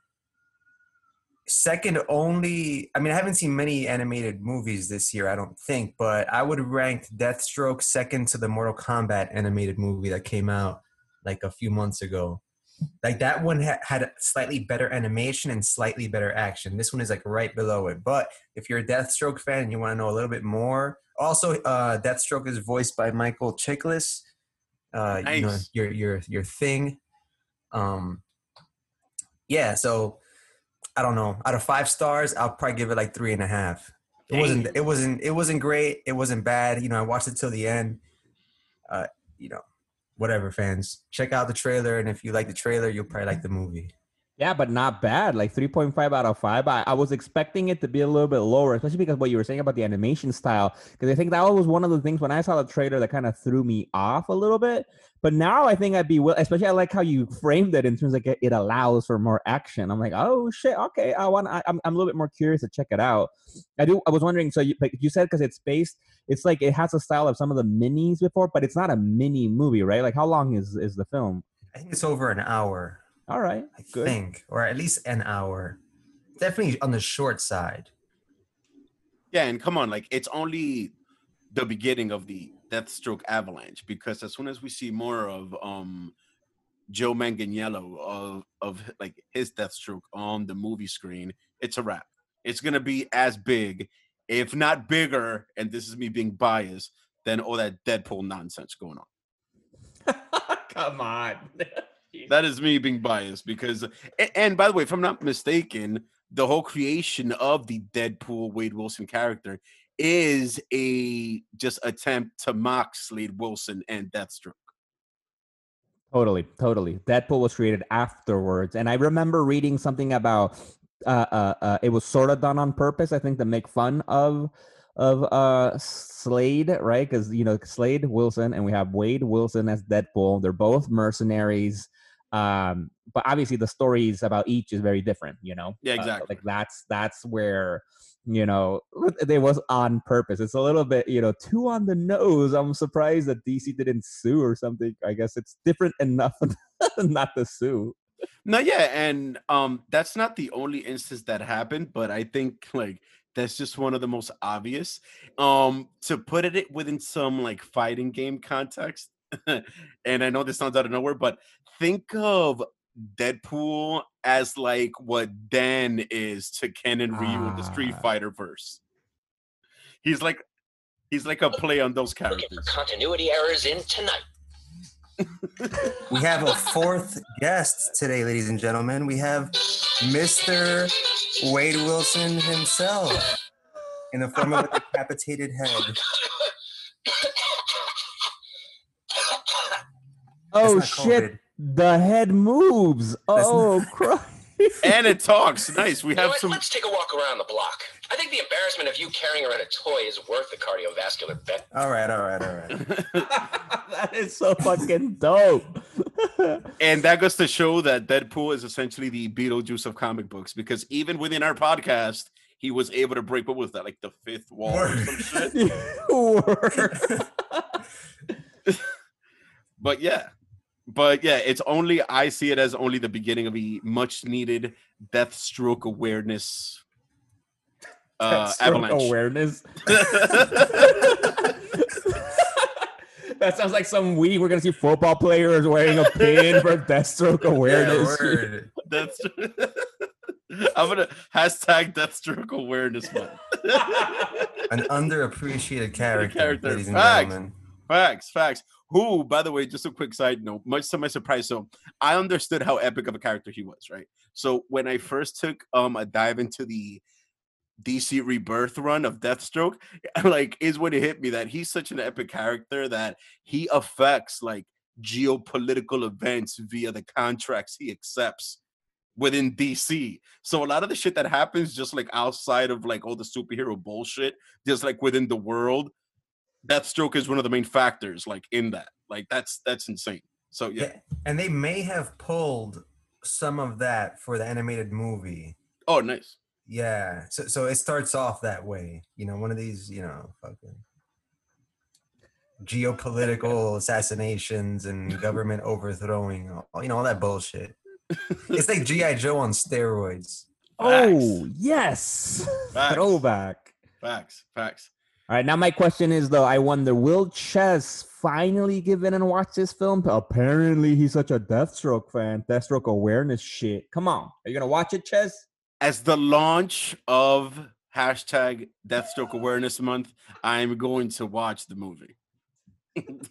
second only i mean i haven't seen many animated movies this year i don't think but i would rank deathstroke second to the mortal kombat animated movie that came out like a few months ago. Like that one ha- had slightly better animation and slightly better action. This one is like right below it but if you're a deathstroke fan and you want to know a little bit more also uh deathstroke is voiced by michael chiklis. Uh you know your your your thing. Um yeah so I don't know. Out of five stars, I'll probably give it like three and a half. It wasn't. It wasn't. It wasn't great. It wasn't bad. You know, I watched it till the end. Uh, you know, whatever, fans. Check out the trailer, and if you like the trailer, you'll probably like the movie. Yeah, but not bad. Like 3.5 out of 5. I, I was expecting it to be a little bit lower, especially because what you were saying about the animation style. Because I think that was one of the things when I saw the trailer that kind of threw me off a little bit. But now I think I'd be, will- especially I like how you framed it in terms of like it allows for more action. I'm like, oh shit, okay. I want, I, I'm, I'm a little bit more curious to check it out. I do, I was wondering, so you, like you said, because it's based, it's like it has a style of some of the minis before, but it's not a mini movie, right? Like how long is, is the film? I think it's over an hour. All right. I Good. think, or at least an hour. Definitely on the short side. Yeah, and come on, like it's only the beginning of the Deathstroke avalanche because as soon as we see more of um Joe Manganiello of of like his Deathstroke on the movie screen, it's a wrap. It's gonna be as big, if not bigger, and this is me being biased, than all that Deadpool nonsense going on. <laughs> Come on. <laughs> That is me being biased because, a- and by the way, if I'm not mistaken, the whole creation of the Deadpool Wade Wilson character is a just attempt to mock Slade Wilson and Deathstroke. Totally, totally. Deadpool was created afterwards, and I remember reading something about uh, uh, uh, it was sort of done on purpose. I think to make fun of of uh Slade, right? Because you know Slade Wilson, and we have Wade Wilson as Deadpool. They're both mercenaries, um, but obviously the stories about each is very different. You know, Yeah, Uh, exactly. like that's that's where you know, it was on purpose. It's a little bit, you know, too on the nose. I'm surprised that DC didn't sue or something. I guess it's different enough <laughs> not to sue. No, yeah, and um, that's not the only instance that happened, but I think like that's just one of the most obvious. Um, to put it within some like fighting game context, <laughs> and I know this sounds out of nowhere, but think of Deadpool as like what Dan is to Ken and Ryu in the Street Ah. Fighter verse. He's like he's like a play on those Looking characters. for continuity errors in tonight. We have a fourth guest today, ladies and gentlemen. We have Mr. Wade Wilson himself in the form of a decapitated head. <laughs> Oh shit! COVID. The head moves. That's Oh <laughs> Christ! And it talks. Nice. We You know have what? some Let's take a walk around the block. I think the embarrassment of you carrying around a toy is worth the cardiovascular bet. All right, all right, all right. <laughs> that is so fucking dope. <laughs> And that goes to show that Deadpool is essentially the Beetlejuice of comic books because even within our podcast, he was able to break what was that, like the fifth wall or some shit. Word. But yeah. But yeah, it's only I see it as only the beginning of a much needed Deathstroke awareness uh Deathstroke avalanche. awareness. <laughs> <laughs> that sounds like some week we're gonna see football players wearing a pin for <laughs> Deathstroke Yeah, awareness. word. That's I'm gonna hashtag Deathstroke awareness month. An underappreciated character, Character. ladies and Facts. gentlemen. Facts, facts. Who, by the way, just a quick side note, much to my surprise, so I understood how epic of a character he was, right? So when I first took um a dive into the DC Rebirth run of Deathstroke, <laughs> like is when it hit me that he's such an epic character that he affects like geopolitical events via the contracts he accepts within DC. So a lot of the shit that happens just like outside of like all the superhero bullshit, just like within the world, Deathstroke is one of the main factors like in that. Like that's that's insane. So yeah. Yeah, and they may have pulled some of that for the animated movie. Oh, nice. Yeah, so so it starts off that way. You know, one of these, you know, fucking geopolitical <laughs> assassinations and government overthrowing, all- you know, all that bullshit. It's like GI <laughs> Joe on steroids. Oh yes, Facts. throwback. Facts. Facts. All right, now my question is though, I wonder, will Chess finally give in and watch this film? Apparently, he's such a Deathstroke fan. Deathstroke awareness shit. Come on, are you gonna watch it, Chess? As the launch of hashtag Deathstroke Awareness Month, I'm going to watch the movie. <laughs> it's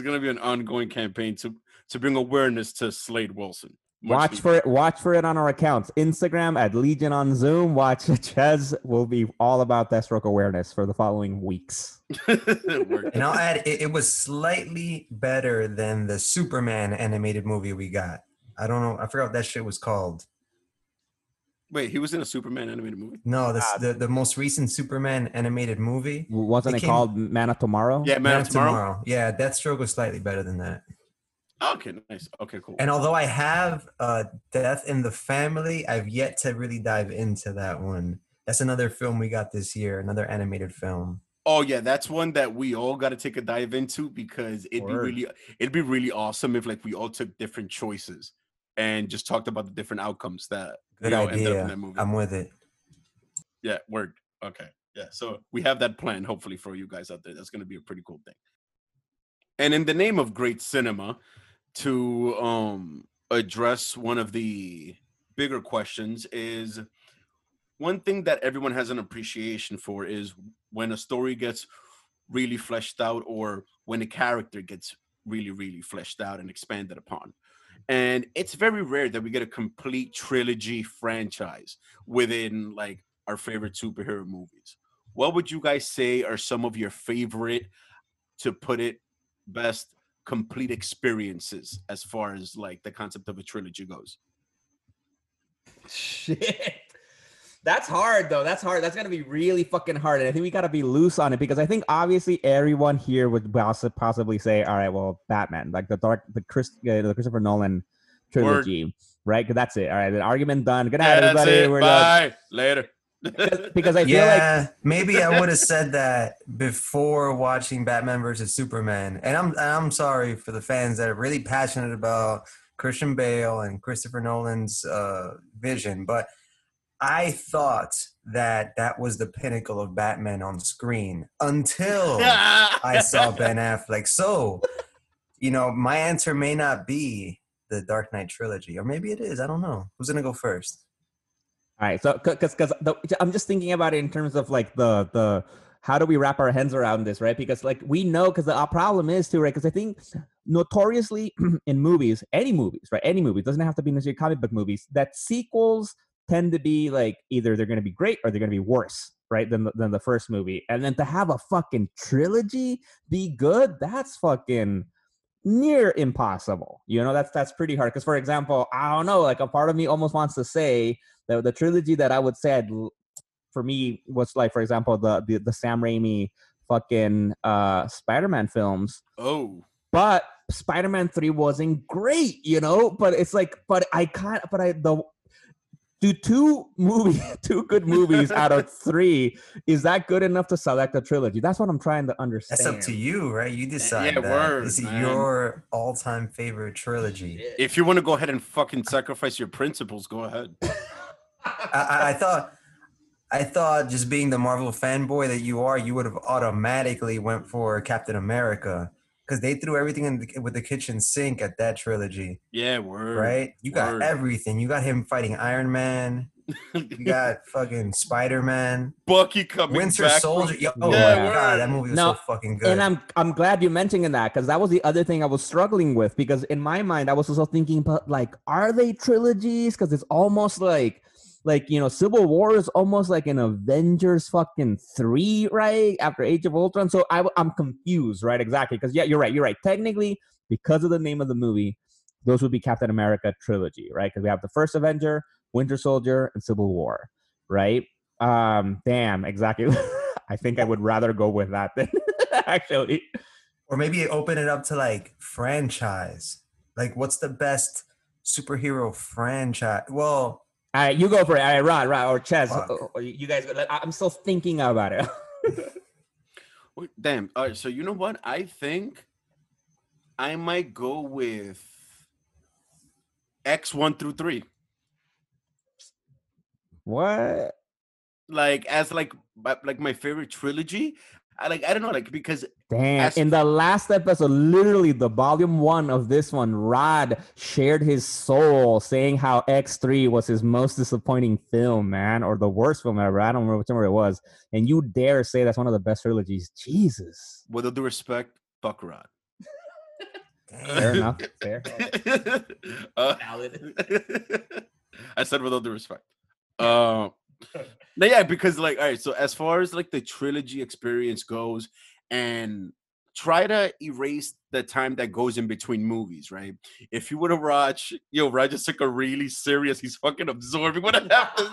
gonna be an ongoing campaign to to bring awareness to Slade Wilson. Much watch needed. for it. Watch for it on our accounts. Instagram at Legion on Zoom. Watch <laughs> Chess will be all about Deathstroke awareness for the following weeks. <laughs> <laughs> And I'll add, it, it was slightly better than the Superman animated movie we got. I don't know. I forgot what that shit was called. Wait, he was in a Superman animated movie. No, the, Ah. the the most recent Superman animated movie. Wasn't It it came- called Man of Tomorrow? Yeah, Man, Man of of Tomorrow. Yeah, Deathstroke was slightly better than that. Okay, nice. Okay, cool. And although I have uh, Death in the Family, I've yet to really dive into that one. That's another film we got this year, another animated film. Oh yeah, that's one that we all got to take a dive into because it'd Word. be really it'd be really awesome if like we all took different choices and just talked about the different outcomes that Good we all ended up in idea. that movie. I'm with it. yeah, word. Okay. Yeah. So we have that plan hopefully for you guys out there. That's gonna be a pretty cool thing. And in the name of great cinema, to um address one of the bigger questions is one thing that everyone has an appreciation for is when a story gets really fleshed out or when a character gets really really fleshed out and expanded upon. And it's very rare that we get a complete trilogy franchise within like our favorite superhero movies. What would you guys say are some of your favorite to put it best complete experiences as far as like the concept of a trilogy goes Shit. That's hard though. That's hard. That's gonna be really fucking hard. And I think we gotta be loose on it because I think obviously everyone here would possi- possibly say, all right, well, Batman, like the dark the Chris uh, the Christopher Nolan trilogy, right? 'Cause that's it. All right, the argument done. Good night, Yeah, everybody. We're done. bye later <laughs> because I feel like yeah, maybe I would have said that before watching Batman versus Superman. And I'm and I'm sorry for the fans that are really passionate about Christian Bale and Christopher Nolan's uh, vision, but I thought that that was the pinnacle of Batman on screen until <laughs> I saw Ben Affleck. So, you know, my answer may not be the Dark Knight trilogy, or maybe it is. I don't know. Who's gonna go first? All right, so because because I'm just thinking about it in terms of like the the how do we wrap our hands around this, right? Because like we know, because our problem is too, right? Because I think notoriously <clears throat> in movies, any movies, right? Any movie doesn't have to be necessarily comic book movies. That sequels tend to be like either they're going to be great or they're going to be worse, right? Than than the first movie, and then to have a fucking trilogy be good, that's fucking near impossible. You know, that's that's pretty hard. Because for example, I don't know, like a part of me almost wants to say that the trilogy that I would say I'd, for me was like, for example, the the, the Sam Raimi fucking uh Spider-Man films. Oh. But Spider-Man 3 wasn't great, you know? But it's like, but I can't but I the do two movie <laughs> two good movies out of <laughs> three is that good enough to select a trilogy that's what i'm trying to understand That's up to you, right? You decide. yeah, that. word, Is man. your all-time favorite trilogy? If you want to go ahead and fucking sacrifice your principles, go ahead. <laughs> I, I, I thought, I thought, just being the Marvel fanboy that you are, you would have automatically went for Captain America because they threw everything in the, with the kitchen sink at that trilogy, Yeah, word. right? You got word. everything. You got him fighting Iron Man. You <laughs> got fucking Spider Man, Bucky coming Winter back Soldier. from- Yo, oh Yeah, my god, that movie was No, so fucking good. and I'm I'm glad you mentioned that because that was the other thing I was struggling with because in my mind I was also thinking, but like, are they trilogies? Because it's almost like like you know, Civil War is almost like an Avengers fucking three, right? After Age of Ultron, so I I'm confused, right? Exactly, because yeah, you're right, you're right. Technically, because of the name of the movie, those would be Captain America trilogy, right? Because we have the first Avenger, Winter Soldier, and Civil War, right? Um, damn, exactly. <laughs> I think I would rather go with that than <laughs> actually. or maybe open it up to like franchise. Like, what's the best superhero franchise? Well, All right, you go for it. All right, Rod, Rod, or Ches. Fuck. or- or You guys, go- I'm still thinking about it. <laughs> Damn. All right. So you know what? I think I might go with X one through three, what? like as like like my favorite trilogy. I like I don't know like because Damn. As- In the last episode, literally the volume one of this one, Rod shared his soul saying how X3 was his most disappointing film, man, or the worst film ever. I don't remember whichever it was. And you dare say that's one of the best trilogies. Jesus. with all due respect, fuck Rod. Fair <laughs> enough. Fair. Uh, Valid. <laughs> I said with all due respect. Um, <laughs> no, yeah, because like, all right. So as far as like the trilogy experience goes, and try to erase the time that goes in between movies, right? If you were to watch, yo, Rod just took a really serious. He's fucking absorbing what <laughs> happens.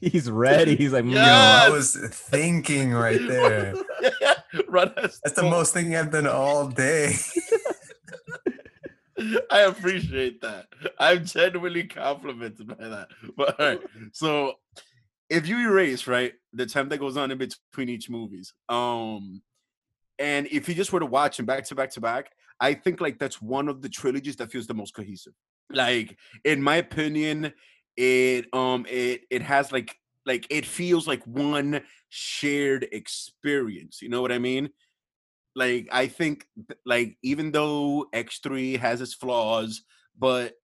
He's ready. He's like, mm, yo, I was thinking right there. <laughs> Rod has That's the most thing I've done all day. <laughs> I appreciate that. I'm genuinely complimented by that. But all right, <laughs> so if you erase right the time that goes on in between each movies, um, and if you just were to watch them back to back to back, I think like that's one of the trilogies that feels the most cohesive. Like in my opinion, it um it it has like like it feels like one shared experience. You know what I mean? Like I think like even though X3 has its flaws, but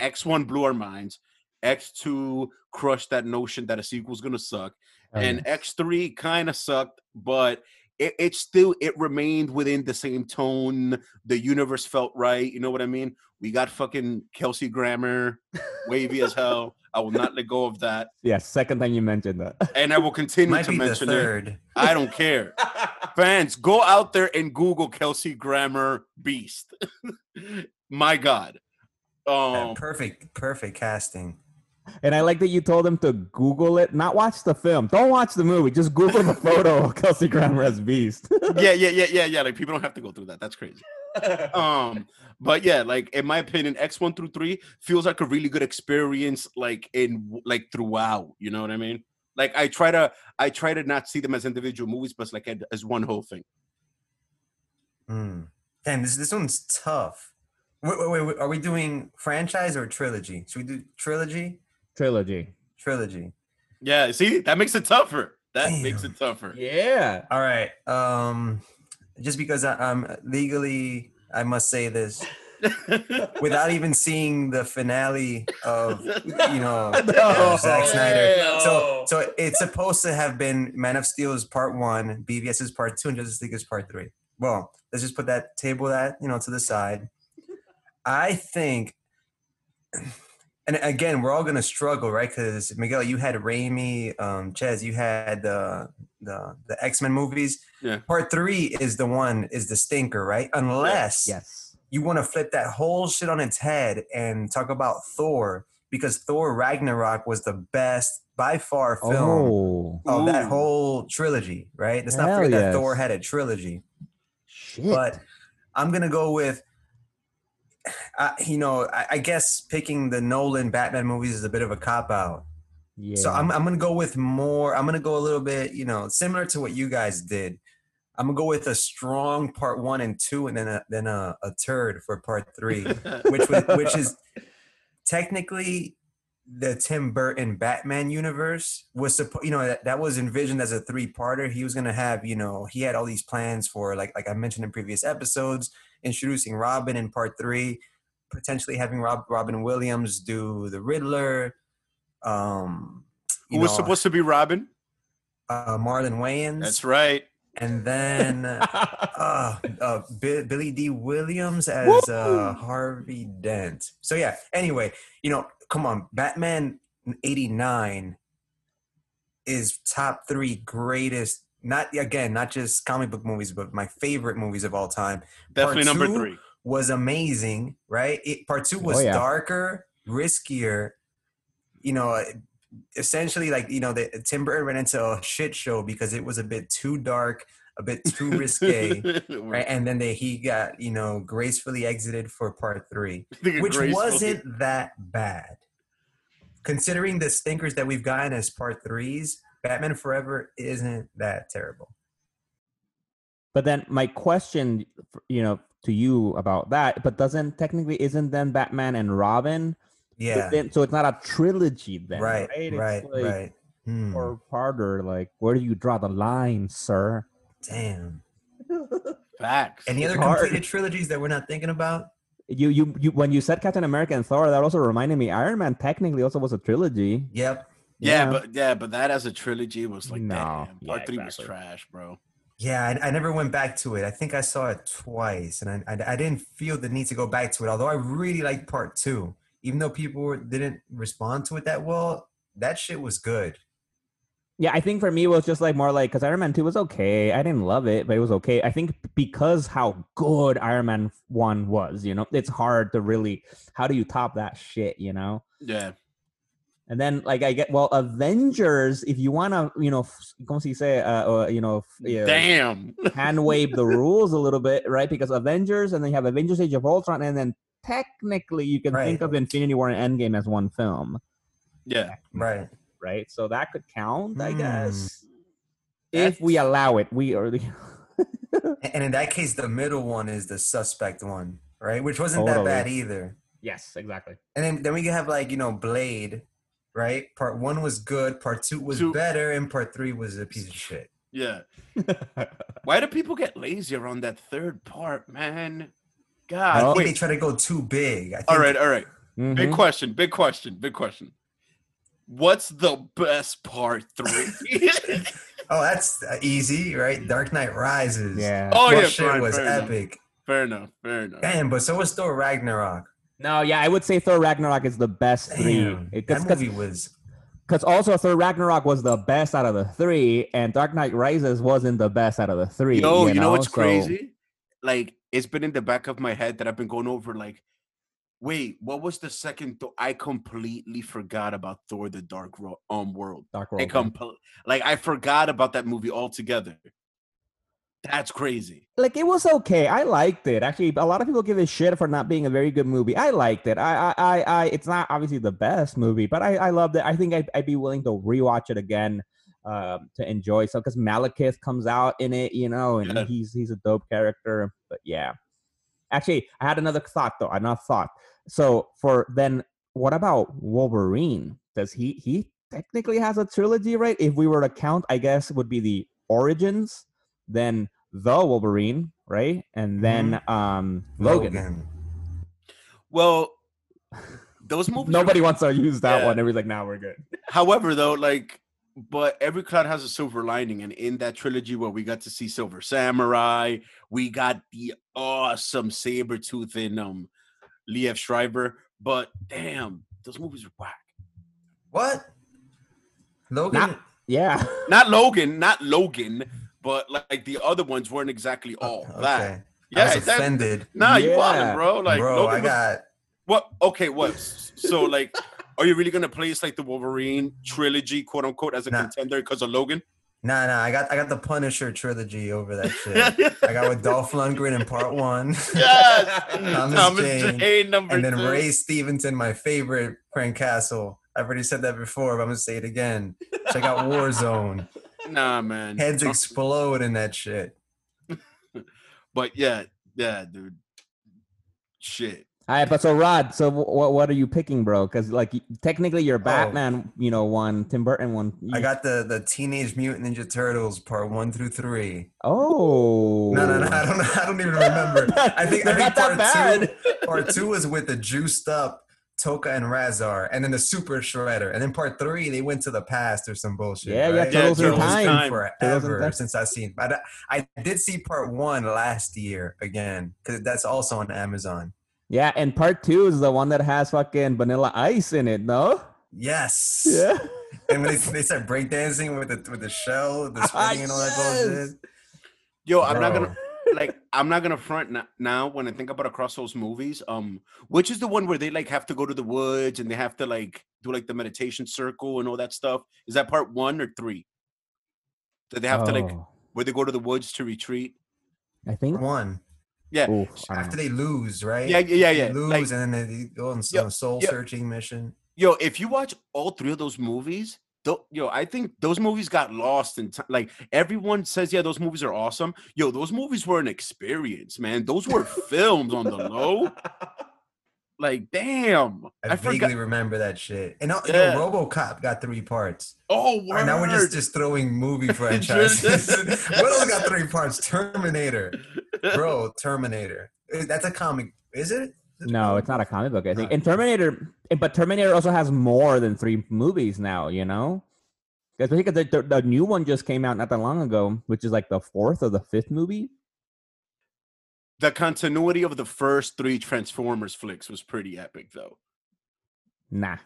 X1 blew our minds. X2 crushed that notion that a sequel's gonna suck. Oh, and yes. X3 kind of sucked, but it, it still it remained within the same tone. The universe felt right. You know what I mean? We got fucking Kelsey Grammer, wavy as hell. I will not let go of that. <laughs> yeah, second time you mentioned that. And I will continue Might to be the mention it. third. I don't care. <laughs> Fans, go out there and Google Kelsey Grammer Beast. <laughs> My God. Yeah, Um, perfect, perfect casting. And I like that you told him to Google it, not watch the film. Don't watch the movie. Just Google the photo of Kelsey Grammer as Beast. <laughs> yeah, yeah, yeah, yeah, yeah. Like people don't have to go through that. That's crazy. <laughs> um but yeah like in my opinion x1 through 3 feels like a really good experience like in like throughout you know what i mean like i try to i try to not see them as individual movies but like as one whole thing Hmm. Damn, this this one's tough. Wait, wait, wait, wait, are we doing franchise or trilogy? Should we do trilogy? Trilogy. Trilogy. yeah see that makes it tougher that makes it tougher Yeah. All right. Um, just because I, I'm legally, I must say this <laughs> without even seeing the finale of you know <laughs> of Zack Snyder. So, so it's supposed to have been Man of Steel is part one, BVS's part two, and Justice League is part three. Well, let's just put that table that you know to the side. I think, <clears throat> and again, we're all gonna struggle, right? Because Miguel, you had Raimi, um, Ches, you had the the the X Men movies. Yeah. Part three is the one is the stinker, right? Unless Yes. You want to flip that whole shit on its head and talk about Thor because Thor Ragnarok was the best by far film Oh. of that whole trilogy, right? Let's not Hell forget that. Thor had a trilogy. Shit. But I'm gonna go with, uh, you know, I, I guess picking the Nolan Batman movies is a bit of a cop out. yeah. So I'm I'm gonna go with more. I'm gonna go a little bit, you know, similar to what you guys did. I'm gonna go with a strong part one and two, and then a then a, a turd for part three, <laughs> which was, which is technically the Tim Burton Batman universe was supposed, you know, that, that was envisioned as a three parter. He was gonna have, you know, he had all these plans for like like I mentioned in previous episodes, introducing Robin in part three, potentially having Rob Robin Williams do the Riddler. Um, who was know, supposed to be robin uh, Marlon Wayans, that's right and then <laughs> uh, uh, Bi- Billy Dee Williams as uh, Harvey Dent. So yeah. Anyway, you know, come on, Batman '89 is top three greatest. Not again, not just comic book movies, but my favorite movies of all time. definitely Part number three Was amazing, right? It, part two was Oh, yeah. darker, riskier. You know, essentially, like you know, the uh, Tim Burton ran into a shit show because it was a bit too dark, a bit too risque <laughs> right? And then they, he got you know gracefully exited for part three, <laughs> which wasn't that bad, considering the stinkers that we've gotten as part threes. Batman Forever isn't that terrible. But then my question, you know, to you about that, but doesn't technically isn't then Batman and Robin? Yeah, Then, so it's not a trilogy then, right, right? right, It's like right. Hmm, Or parter, like where do you draw the line, sir? Damn. <laughs> facts Any It's other hard. completed trilogies that we're not thinking about? You, you, you. When you said Captain America and Thor, that also reminded me. Iron Man technically also was a trilogy. Yep. yeah, Yeah. but yeah but that as a trilogy was like No, damn part yeah, three exactly. was trash bro Yeah, I, I never went back to it. I think I saw it twice, and I, I I didn't feel the need to go back to it. Although I really liked part two, even though people were, didn't respond to it that well. That shit was good. Yeah, I think for me it was just like more like because Iron Man Two was okay. I didn't love it, but it was okay. I think because how good Iron Man One was, you know, it's hard to really. How do you top that shit, you know? yeah And then like I get well, Avengers. If you wanna, you know, como se dice, uh, uh, you know, f- yeah, damn hand wave the <laughs> rules a little bit, right? Because Avengers, and then you have Avengers: Age of Ultron, and then technically you can think of Infinity War and Endgame as one film, yeah Right. right? So that could count, I Hmm. guess, if we allow it. We are the <laughs> And in that case, the middle one is the suspect one, right? Which wasn't that bad either. yes, exactly. And then then we have like you know Blade, right? Part one was good. Part two was Two- better, and part three was a piece of shit. yeah <laughs> why do people get lazy around that third part man I god Oh. think they try to go too big. I think all right all right Big Mhm. question, big question, big question. What's the best part three? <laughs> Oh, that's uh, easy, right? Dark Knight Rises. Yeah. oh that yeah, shit fine, was fair enough. epic. Fair enough, fair enough. Damn, but so was Thor Ragnarok. No, yeah, I would say Thor Ragnarok is the best three. Damn, Because that movie was. because also Thor Ragnarok was the best out of the three, and Dark Knight Rises wasn't the best out of the three. Yo, you know what's So- crazy? Like it's been in the back of my head that I've been going over. Like, wait, what was the second? Thor? I completely forgot about Thor: The Dark Ro- um World. Dark World. compl- like I forgot about that movie altogether. That's crazy. like it was okay. I liked it. Actually, a lot of people give it shit for not being a very good movie. I liked it. I, I, I, I it's not obviously the best movie, but I, I loved it. I think I'd, I'd be willing to rewatch it again um, to enjoy. So, because Malekith comes out in it, you know, and Yeah. he's he's a dope character. But yeah, actually, I had another thought though. Another thought. So for then, what about Wolverine? Does he he technically has a trilogy, right? If we were to count, I guess it would be the Origins, then the Wolverine, right? And then um Logan. Well, <laughs> those movies. are- Nobody wants to use that Yeah. one. Everybody's like, now we're good. However, though, like, but every cloud has a silver lining, and in that trilogy, where we got to see Silver Samurai, we got the awesome Sabretooth in um Liev Schreiber. But damn, those movies are whack. What? Logan? Not- Yeah. <laughs> Not Logan, not Logan, but like the other ones weren't exactly all Oh, that. okay. I Yeah, was that, offended. nah, you Yeah. wildin', bro. Like, Bro, Logan I was- got what? Okay, what? So, like, are you really gonna place like the Wolverine mm-hmm. trilogy, quote unquote, as a Nah. contender because of Logan? nah nah. I got I got the Punisher trilogy over that <laughs> shit. I got with Dolph Lundgren in part one. Yes, <laughs> Thomas Thomas Jane, Jane, number and then two. Ray Stevenson, my favorite Frank Castle. I've already said that before, but I'm gonna say it again. Check out Warzone. <laughs> Nah, man. Heads explode in that shit. But yeah, yeah, dude. Shit. All right, but so Rod, so what what are you picking, bro? Because like y- technically your oh. Batman, you know, one, Tim Burton one. I got the the Teenage Mutant Ninja Turtles part one through three. Oh. No, no, no. I don't. <laughs> I don't even remember. I think. I think not that part bad. two. Part two was <laughs> with the juiced up Tokka and Rahzar, and then the Super Shredder, and then part three they went to the past or some bullshit. Yeah, yeah, right? Turtles in It's been Time. Forever Time. since I've seen. But I, I did see part one last year again because that's also on Amazon. Yeah, and part two is the one that has fucking Vanilla Ice in it, no? Yes. Yeah. <laughs> And when they, they start breakdancing with the with the shell, the <laughs> spinning and all that Yes. bullshit. Yo, I'm not gonna like I'm not gonna front n- now when I think about across those movies. Um, which is the one where they like have to go to the woods and they have to like do like the meditation circle and all that stuff? Is that part one or three? That they have to like Oh, where they go to the woods to retreat? I think. One. Yeah. After they lose, right? Yeah, yeah, yeah, They lose Like, and then they go on Yeah, some soul yeah. searching mission. yo, if you watch all three of those movies, yo, I think those movies got lost in time. Like everyone says, yeah, those movies are awesome. Yo, those movies were an experience, man. Those were <laughs> films on the low. Like, damn, I, I, vaguely forgot. remember that shit. And uh, yo, RoboCop got three parts. Oh, right, now we're just <laughs> just throwing movie franchises. <laughs> what else got three parts? Terminator, bro. <laughs> Terminator. Eh, That's a comic, is it No, it's not a comic book. I think. Huh. And Terminator, eh, but Terminator also has more than three movies now. You know, especially because the, the, the new one just came out not that long ago, which is like the fourth or the fifth movie. the continuity of the first three Transformers flicks was pretty epic, though. Nah.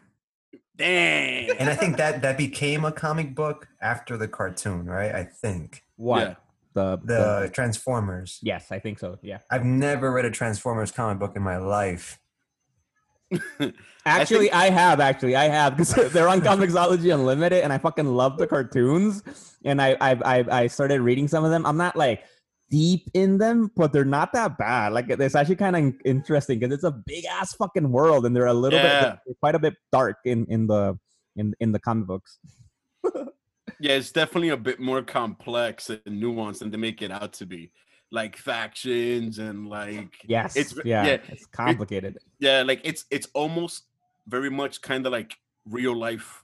Dang. And I think that that became a comic book after the cartoon, right? I think What? Yeah. The, the Transformers. yes, I think so. Yeah. I've never read a Transformers comic book in my life. <laughs> Actually, think- I, have. Actually, I have because <laughs> they're on Comixology Unlimited, and I fucking love the cartoons. And I, I, I, I started reading some of them. I'm not like deep in them, but they're not that bad. Like it's actually kind of interesting because it's a big ass fucking world, and they're a little Yeah. bit, quite a bit dark in in the in in the comic books. Yeah, it's definitely a bit more complex and nuanced than they make it out to be. Like factions and like Yes, It's- yeah, yeah, it's complicated. yeah, like it's it's almost very much kind of like real life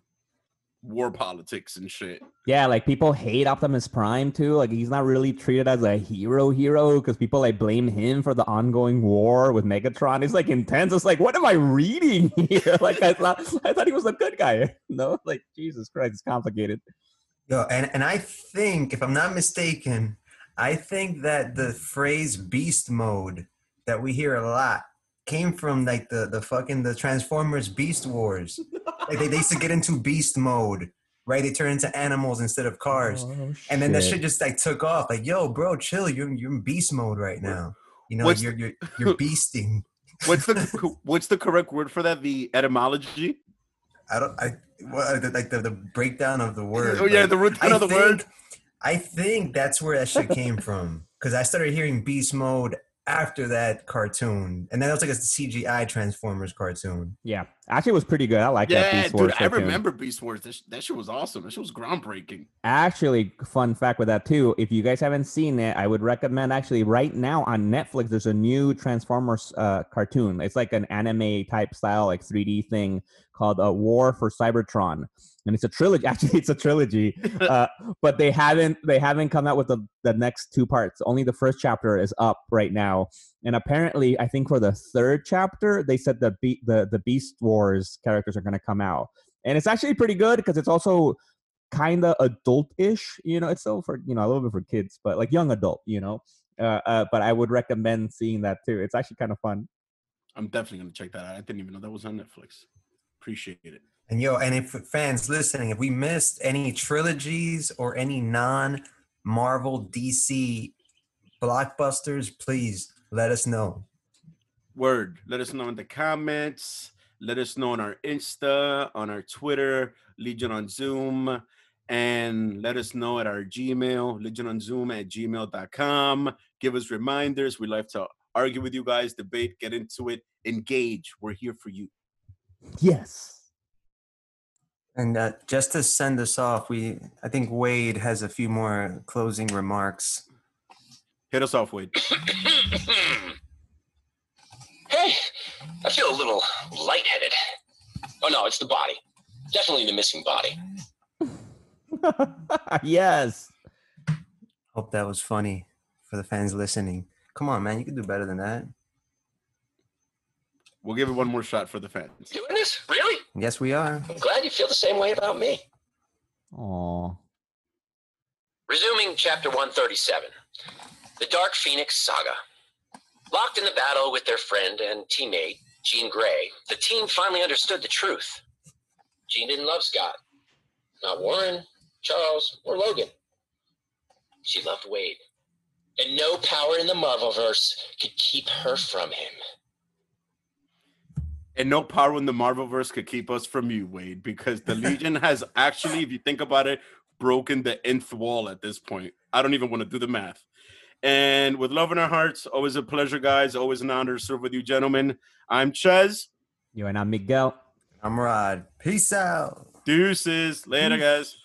war politics and shit. Yeah, like people hate Optimus Prime too. Like he's not really treated as a hero hero because people like blame him for the ongoing war with Megatron. It's like intense. It's like, what am I reading <laughs> here? like I thought I thought he was a good guy. <laughs> No, like Jesus Christ, it's complicated. Yo, and, and I think, if I'm not mistaken, I think that the phrase beast mode that we hear a lot came from like the, the fucking the Transformers Beast Wars. like they, they used to get into beast mode, right? They turn into animals instead of cars. Oh, And then that shit just like took off. Like, yo, bro, chill. You're you're in beast mode right now. You know, What's- you're you're you're <laughs> beasting. What's the <laughs> what's the correct word for that? The etymology? I don't I what like the, the breakdown of the <laughs> word. Oh yeah, like, the root of the word. I think that's where that shit came from. <laughs> because I started hearing Beast Mode after that cartoon, and then it was like a CGI Transformers cartoon. Yeah, actually, it was pretty good. I like that. Yeah, Beast dude, Wars I cartoon. remember Beast Wars. That, sh- that shit was awesome. That shit was groundbreaking. Actually, fun fact with that too. If you guys haven't seen it, I would recommend actually right now on Netflix. There's a new Transformers uh, cartoon. It's like an anime type style, like 3D thing called uh, War for Cybertron, and it's a trilogy. <laughs> Actually, it's a trilogy, <laughs> uh, but they haven't they haven't come out with the the next two parts. Only the first chapter is up right now, and apparently, I think for the third chapter, they said the be- the the Beast Wars characters are going to come out, and it's actually pretty good because it's also kind of adult-ish you know it's still for you know a little bit for kids but like young adult you know uh, uh but i would recommend seeing that too it's actually kind of fun I'm definitely gonna check that out. I didn't even know that was on Netflix. Appreciate it. And yo, and if fans listening, if we missed any trilogies or any non Marvel DC blockbusters, please let us know. Word. Let us know in the comments. Let us know on our Insta, on our Twitter, Legion on Zoom, and let us know at our Gmail, Legion on Zoom at gmail.com. Give us reminders. We like to argue with you guys, debate, get into it, engage. We're here for you. Yes And uh, just to send us off, we I think Wade has a few more closing remarks. Hit us off, Wade. Hey, <coughs> I feel a little lightheaded. Oh no, it's the body. Definitely the missing body. <laughs> yes Hope that was funny for the fans listening. Come on, man, you can do better than that. We'll give it one more shot for the fans. Doing this? Really? Yes, we are. I'm glad you feel the same way about me. oh Resuming chapter 137 The Dark Phoenix Saga. Locked in the battle with their friend and teammate, Jean Grey, the team finally understood the truth. Jean didn't love Scott. Not Warren, Charles, or Logan. She loved Wade. And no power in the Marvelverse could keep her from him. And no power in the Marvelverse could keep us from you, Wade, because the Legion <laughs> has actually, if you think about it, broken the nth wall at this point. I don't even want to do the math. And with love in our hearts, always a pleasure, guys. Always an honor to serve with you, gentlemen. I'm Ches. you and i'm miguel I'm Rod. Peace out. Deuces. Later, guys.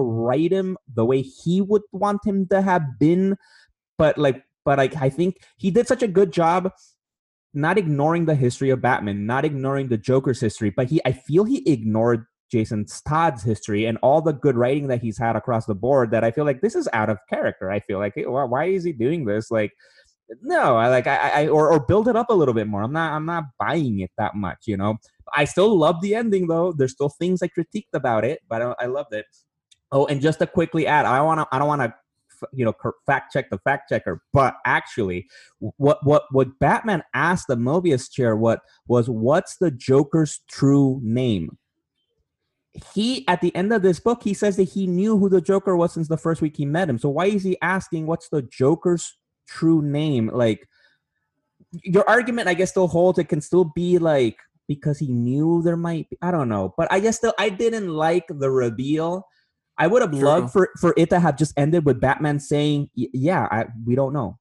Write him the way he would want him to have been, but like, but like, I think he did such a good job not ignoring the history of Batman, not ignoring the Joker's history, but he I feel he ignored Jason Todd's history and all the good writing that he's had across the board that I feel like this is out of character. I feel like well, why is he doing this? Like no, I like I, I or or build it up a little bit more. I'm not I'm not buying it that much, you know. I still love the ending though. There's still things I critiqued about it, but I, I loved it. Oh, and just to quickly add, I want to I don't want to you know fact check the fact checker but actually what what what batman asked the mobius chair what was what's the joker's true name? He at the end of this book he says that he knew who the joker was since the first week he met him. So why is he asking what's the joker's true name? Like your argument i guess still holds. It can still be like because he knew there might be i don't know. But i guess still i didn't like the reveal I would have True. loved for for it to have just ended with Batman saying, "Yeah, I, we don't know,"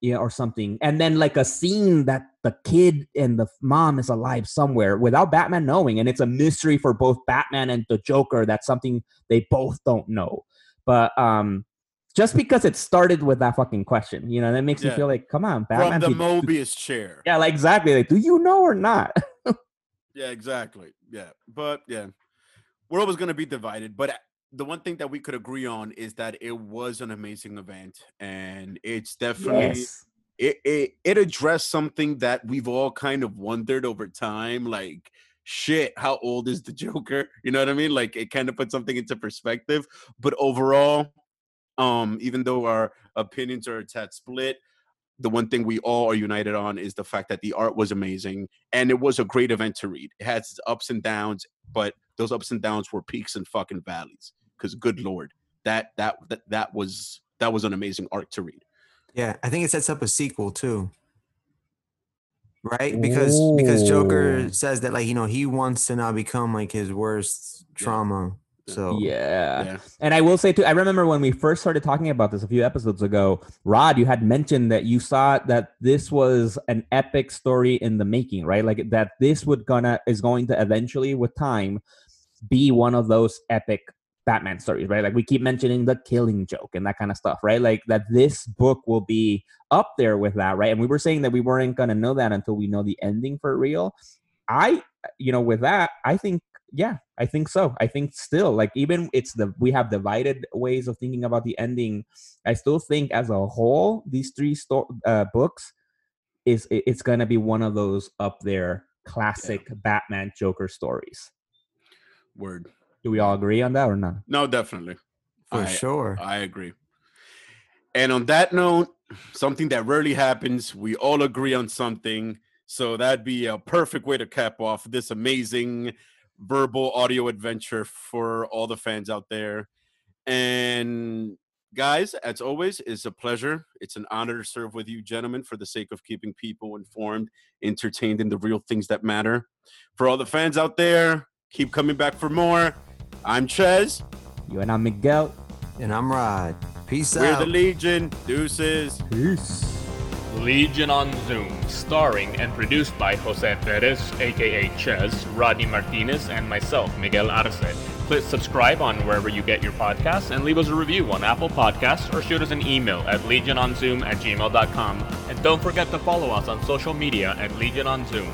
yeah, or something, and then like a scene that the kid and the mom is alive somewhere without Batman knowing, and it's a mystery for both Batman and the Joker. That's something they both don't know, but um. Just because it started with that fucking question, you know, that makes Yeah. me feel like, come on, Batman. From the do- Mobius chair. yeah, like exactly. Like, do you know or not? <laughs> Yeah, exactly. Yeah. But yeah, we're always going to be divided. But the one thing that we could agree on is that it was an amazing event. And it's definitely, yes. it, it, it addressed something that we've all kind of wondered over time. Like, shit, how old is the <laughs> Joker? You know what I mean? Like, it kind of put something into perspective. But overall, um, even though our opinions are a tad split, the one thing we all are united on is the fact that the art was amazing and it was a great event to read. It has its ups and downs, but those ups and downs were peaks and fucking valleys. Because good lord, that that that that was that was an amazing arc to read. Yeah, I think it sets up a sequel too. Right? Because because Joker says that like, you know, he wants to now become like his worst Yeah. trauma. So yeah. Yeah. And I will say too, I remember when we first started talking about this a few episodes ago, Rod, you had mentioned that you saw that this was an epic story in the making, right? Like that this would gonna is going to eventually with time be one of those epic Batman stories, right? Like we keep mentioning the killing joke and that kind of stuff, right? Like that this book will be up there with that, right? And we were saying that we weren't gonna know that until we know the ending for real. I, you know, with that, I think, yeah, I think so. I think still, like, even it's the we have divided ways of thinking about the ending. I still think, as a whole, these three sto- uh, books is it's gonna be one of those up there classic Batman Joker stories. Word. Do we all agree on that or not? No, definitely. for I- sure. I agree. And on that note, something that rarely happens, we all agree on something. So that'd be a perfect way to cap off this amazing verbal audio adventure for all the fans out there. And guys, as always, it's a pleasure. It's an honor to serve with you, gentlemen, for the sake of keeping people informed, entertained in the real things that matter. For all the fans out there, keep coming back for more. I'm Ches. You and I'm Miguel. and I'm Rod. Peace out. We're the Legion. Deuces. Peace. Legion on Zoom, starring and produced by Jose Perez, aka Ches, Rodney Martinez, and myself, Miguel Arce. Please subscribe on wherever you get your podcasts and leave us a review on Apple Podcasts or shoot us an email at legiononzoom at gmail.com. And don't forget to follow us on social media at Legion on Zoom.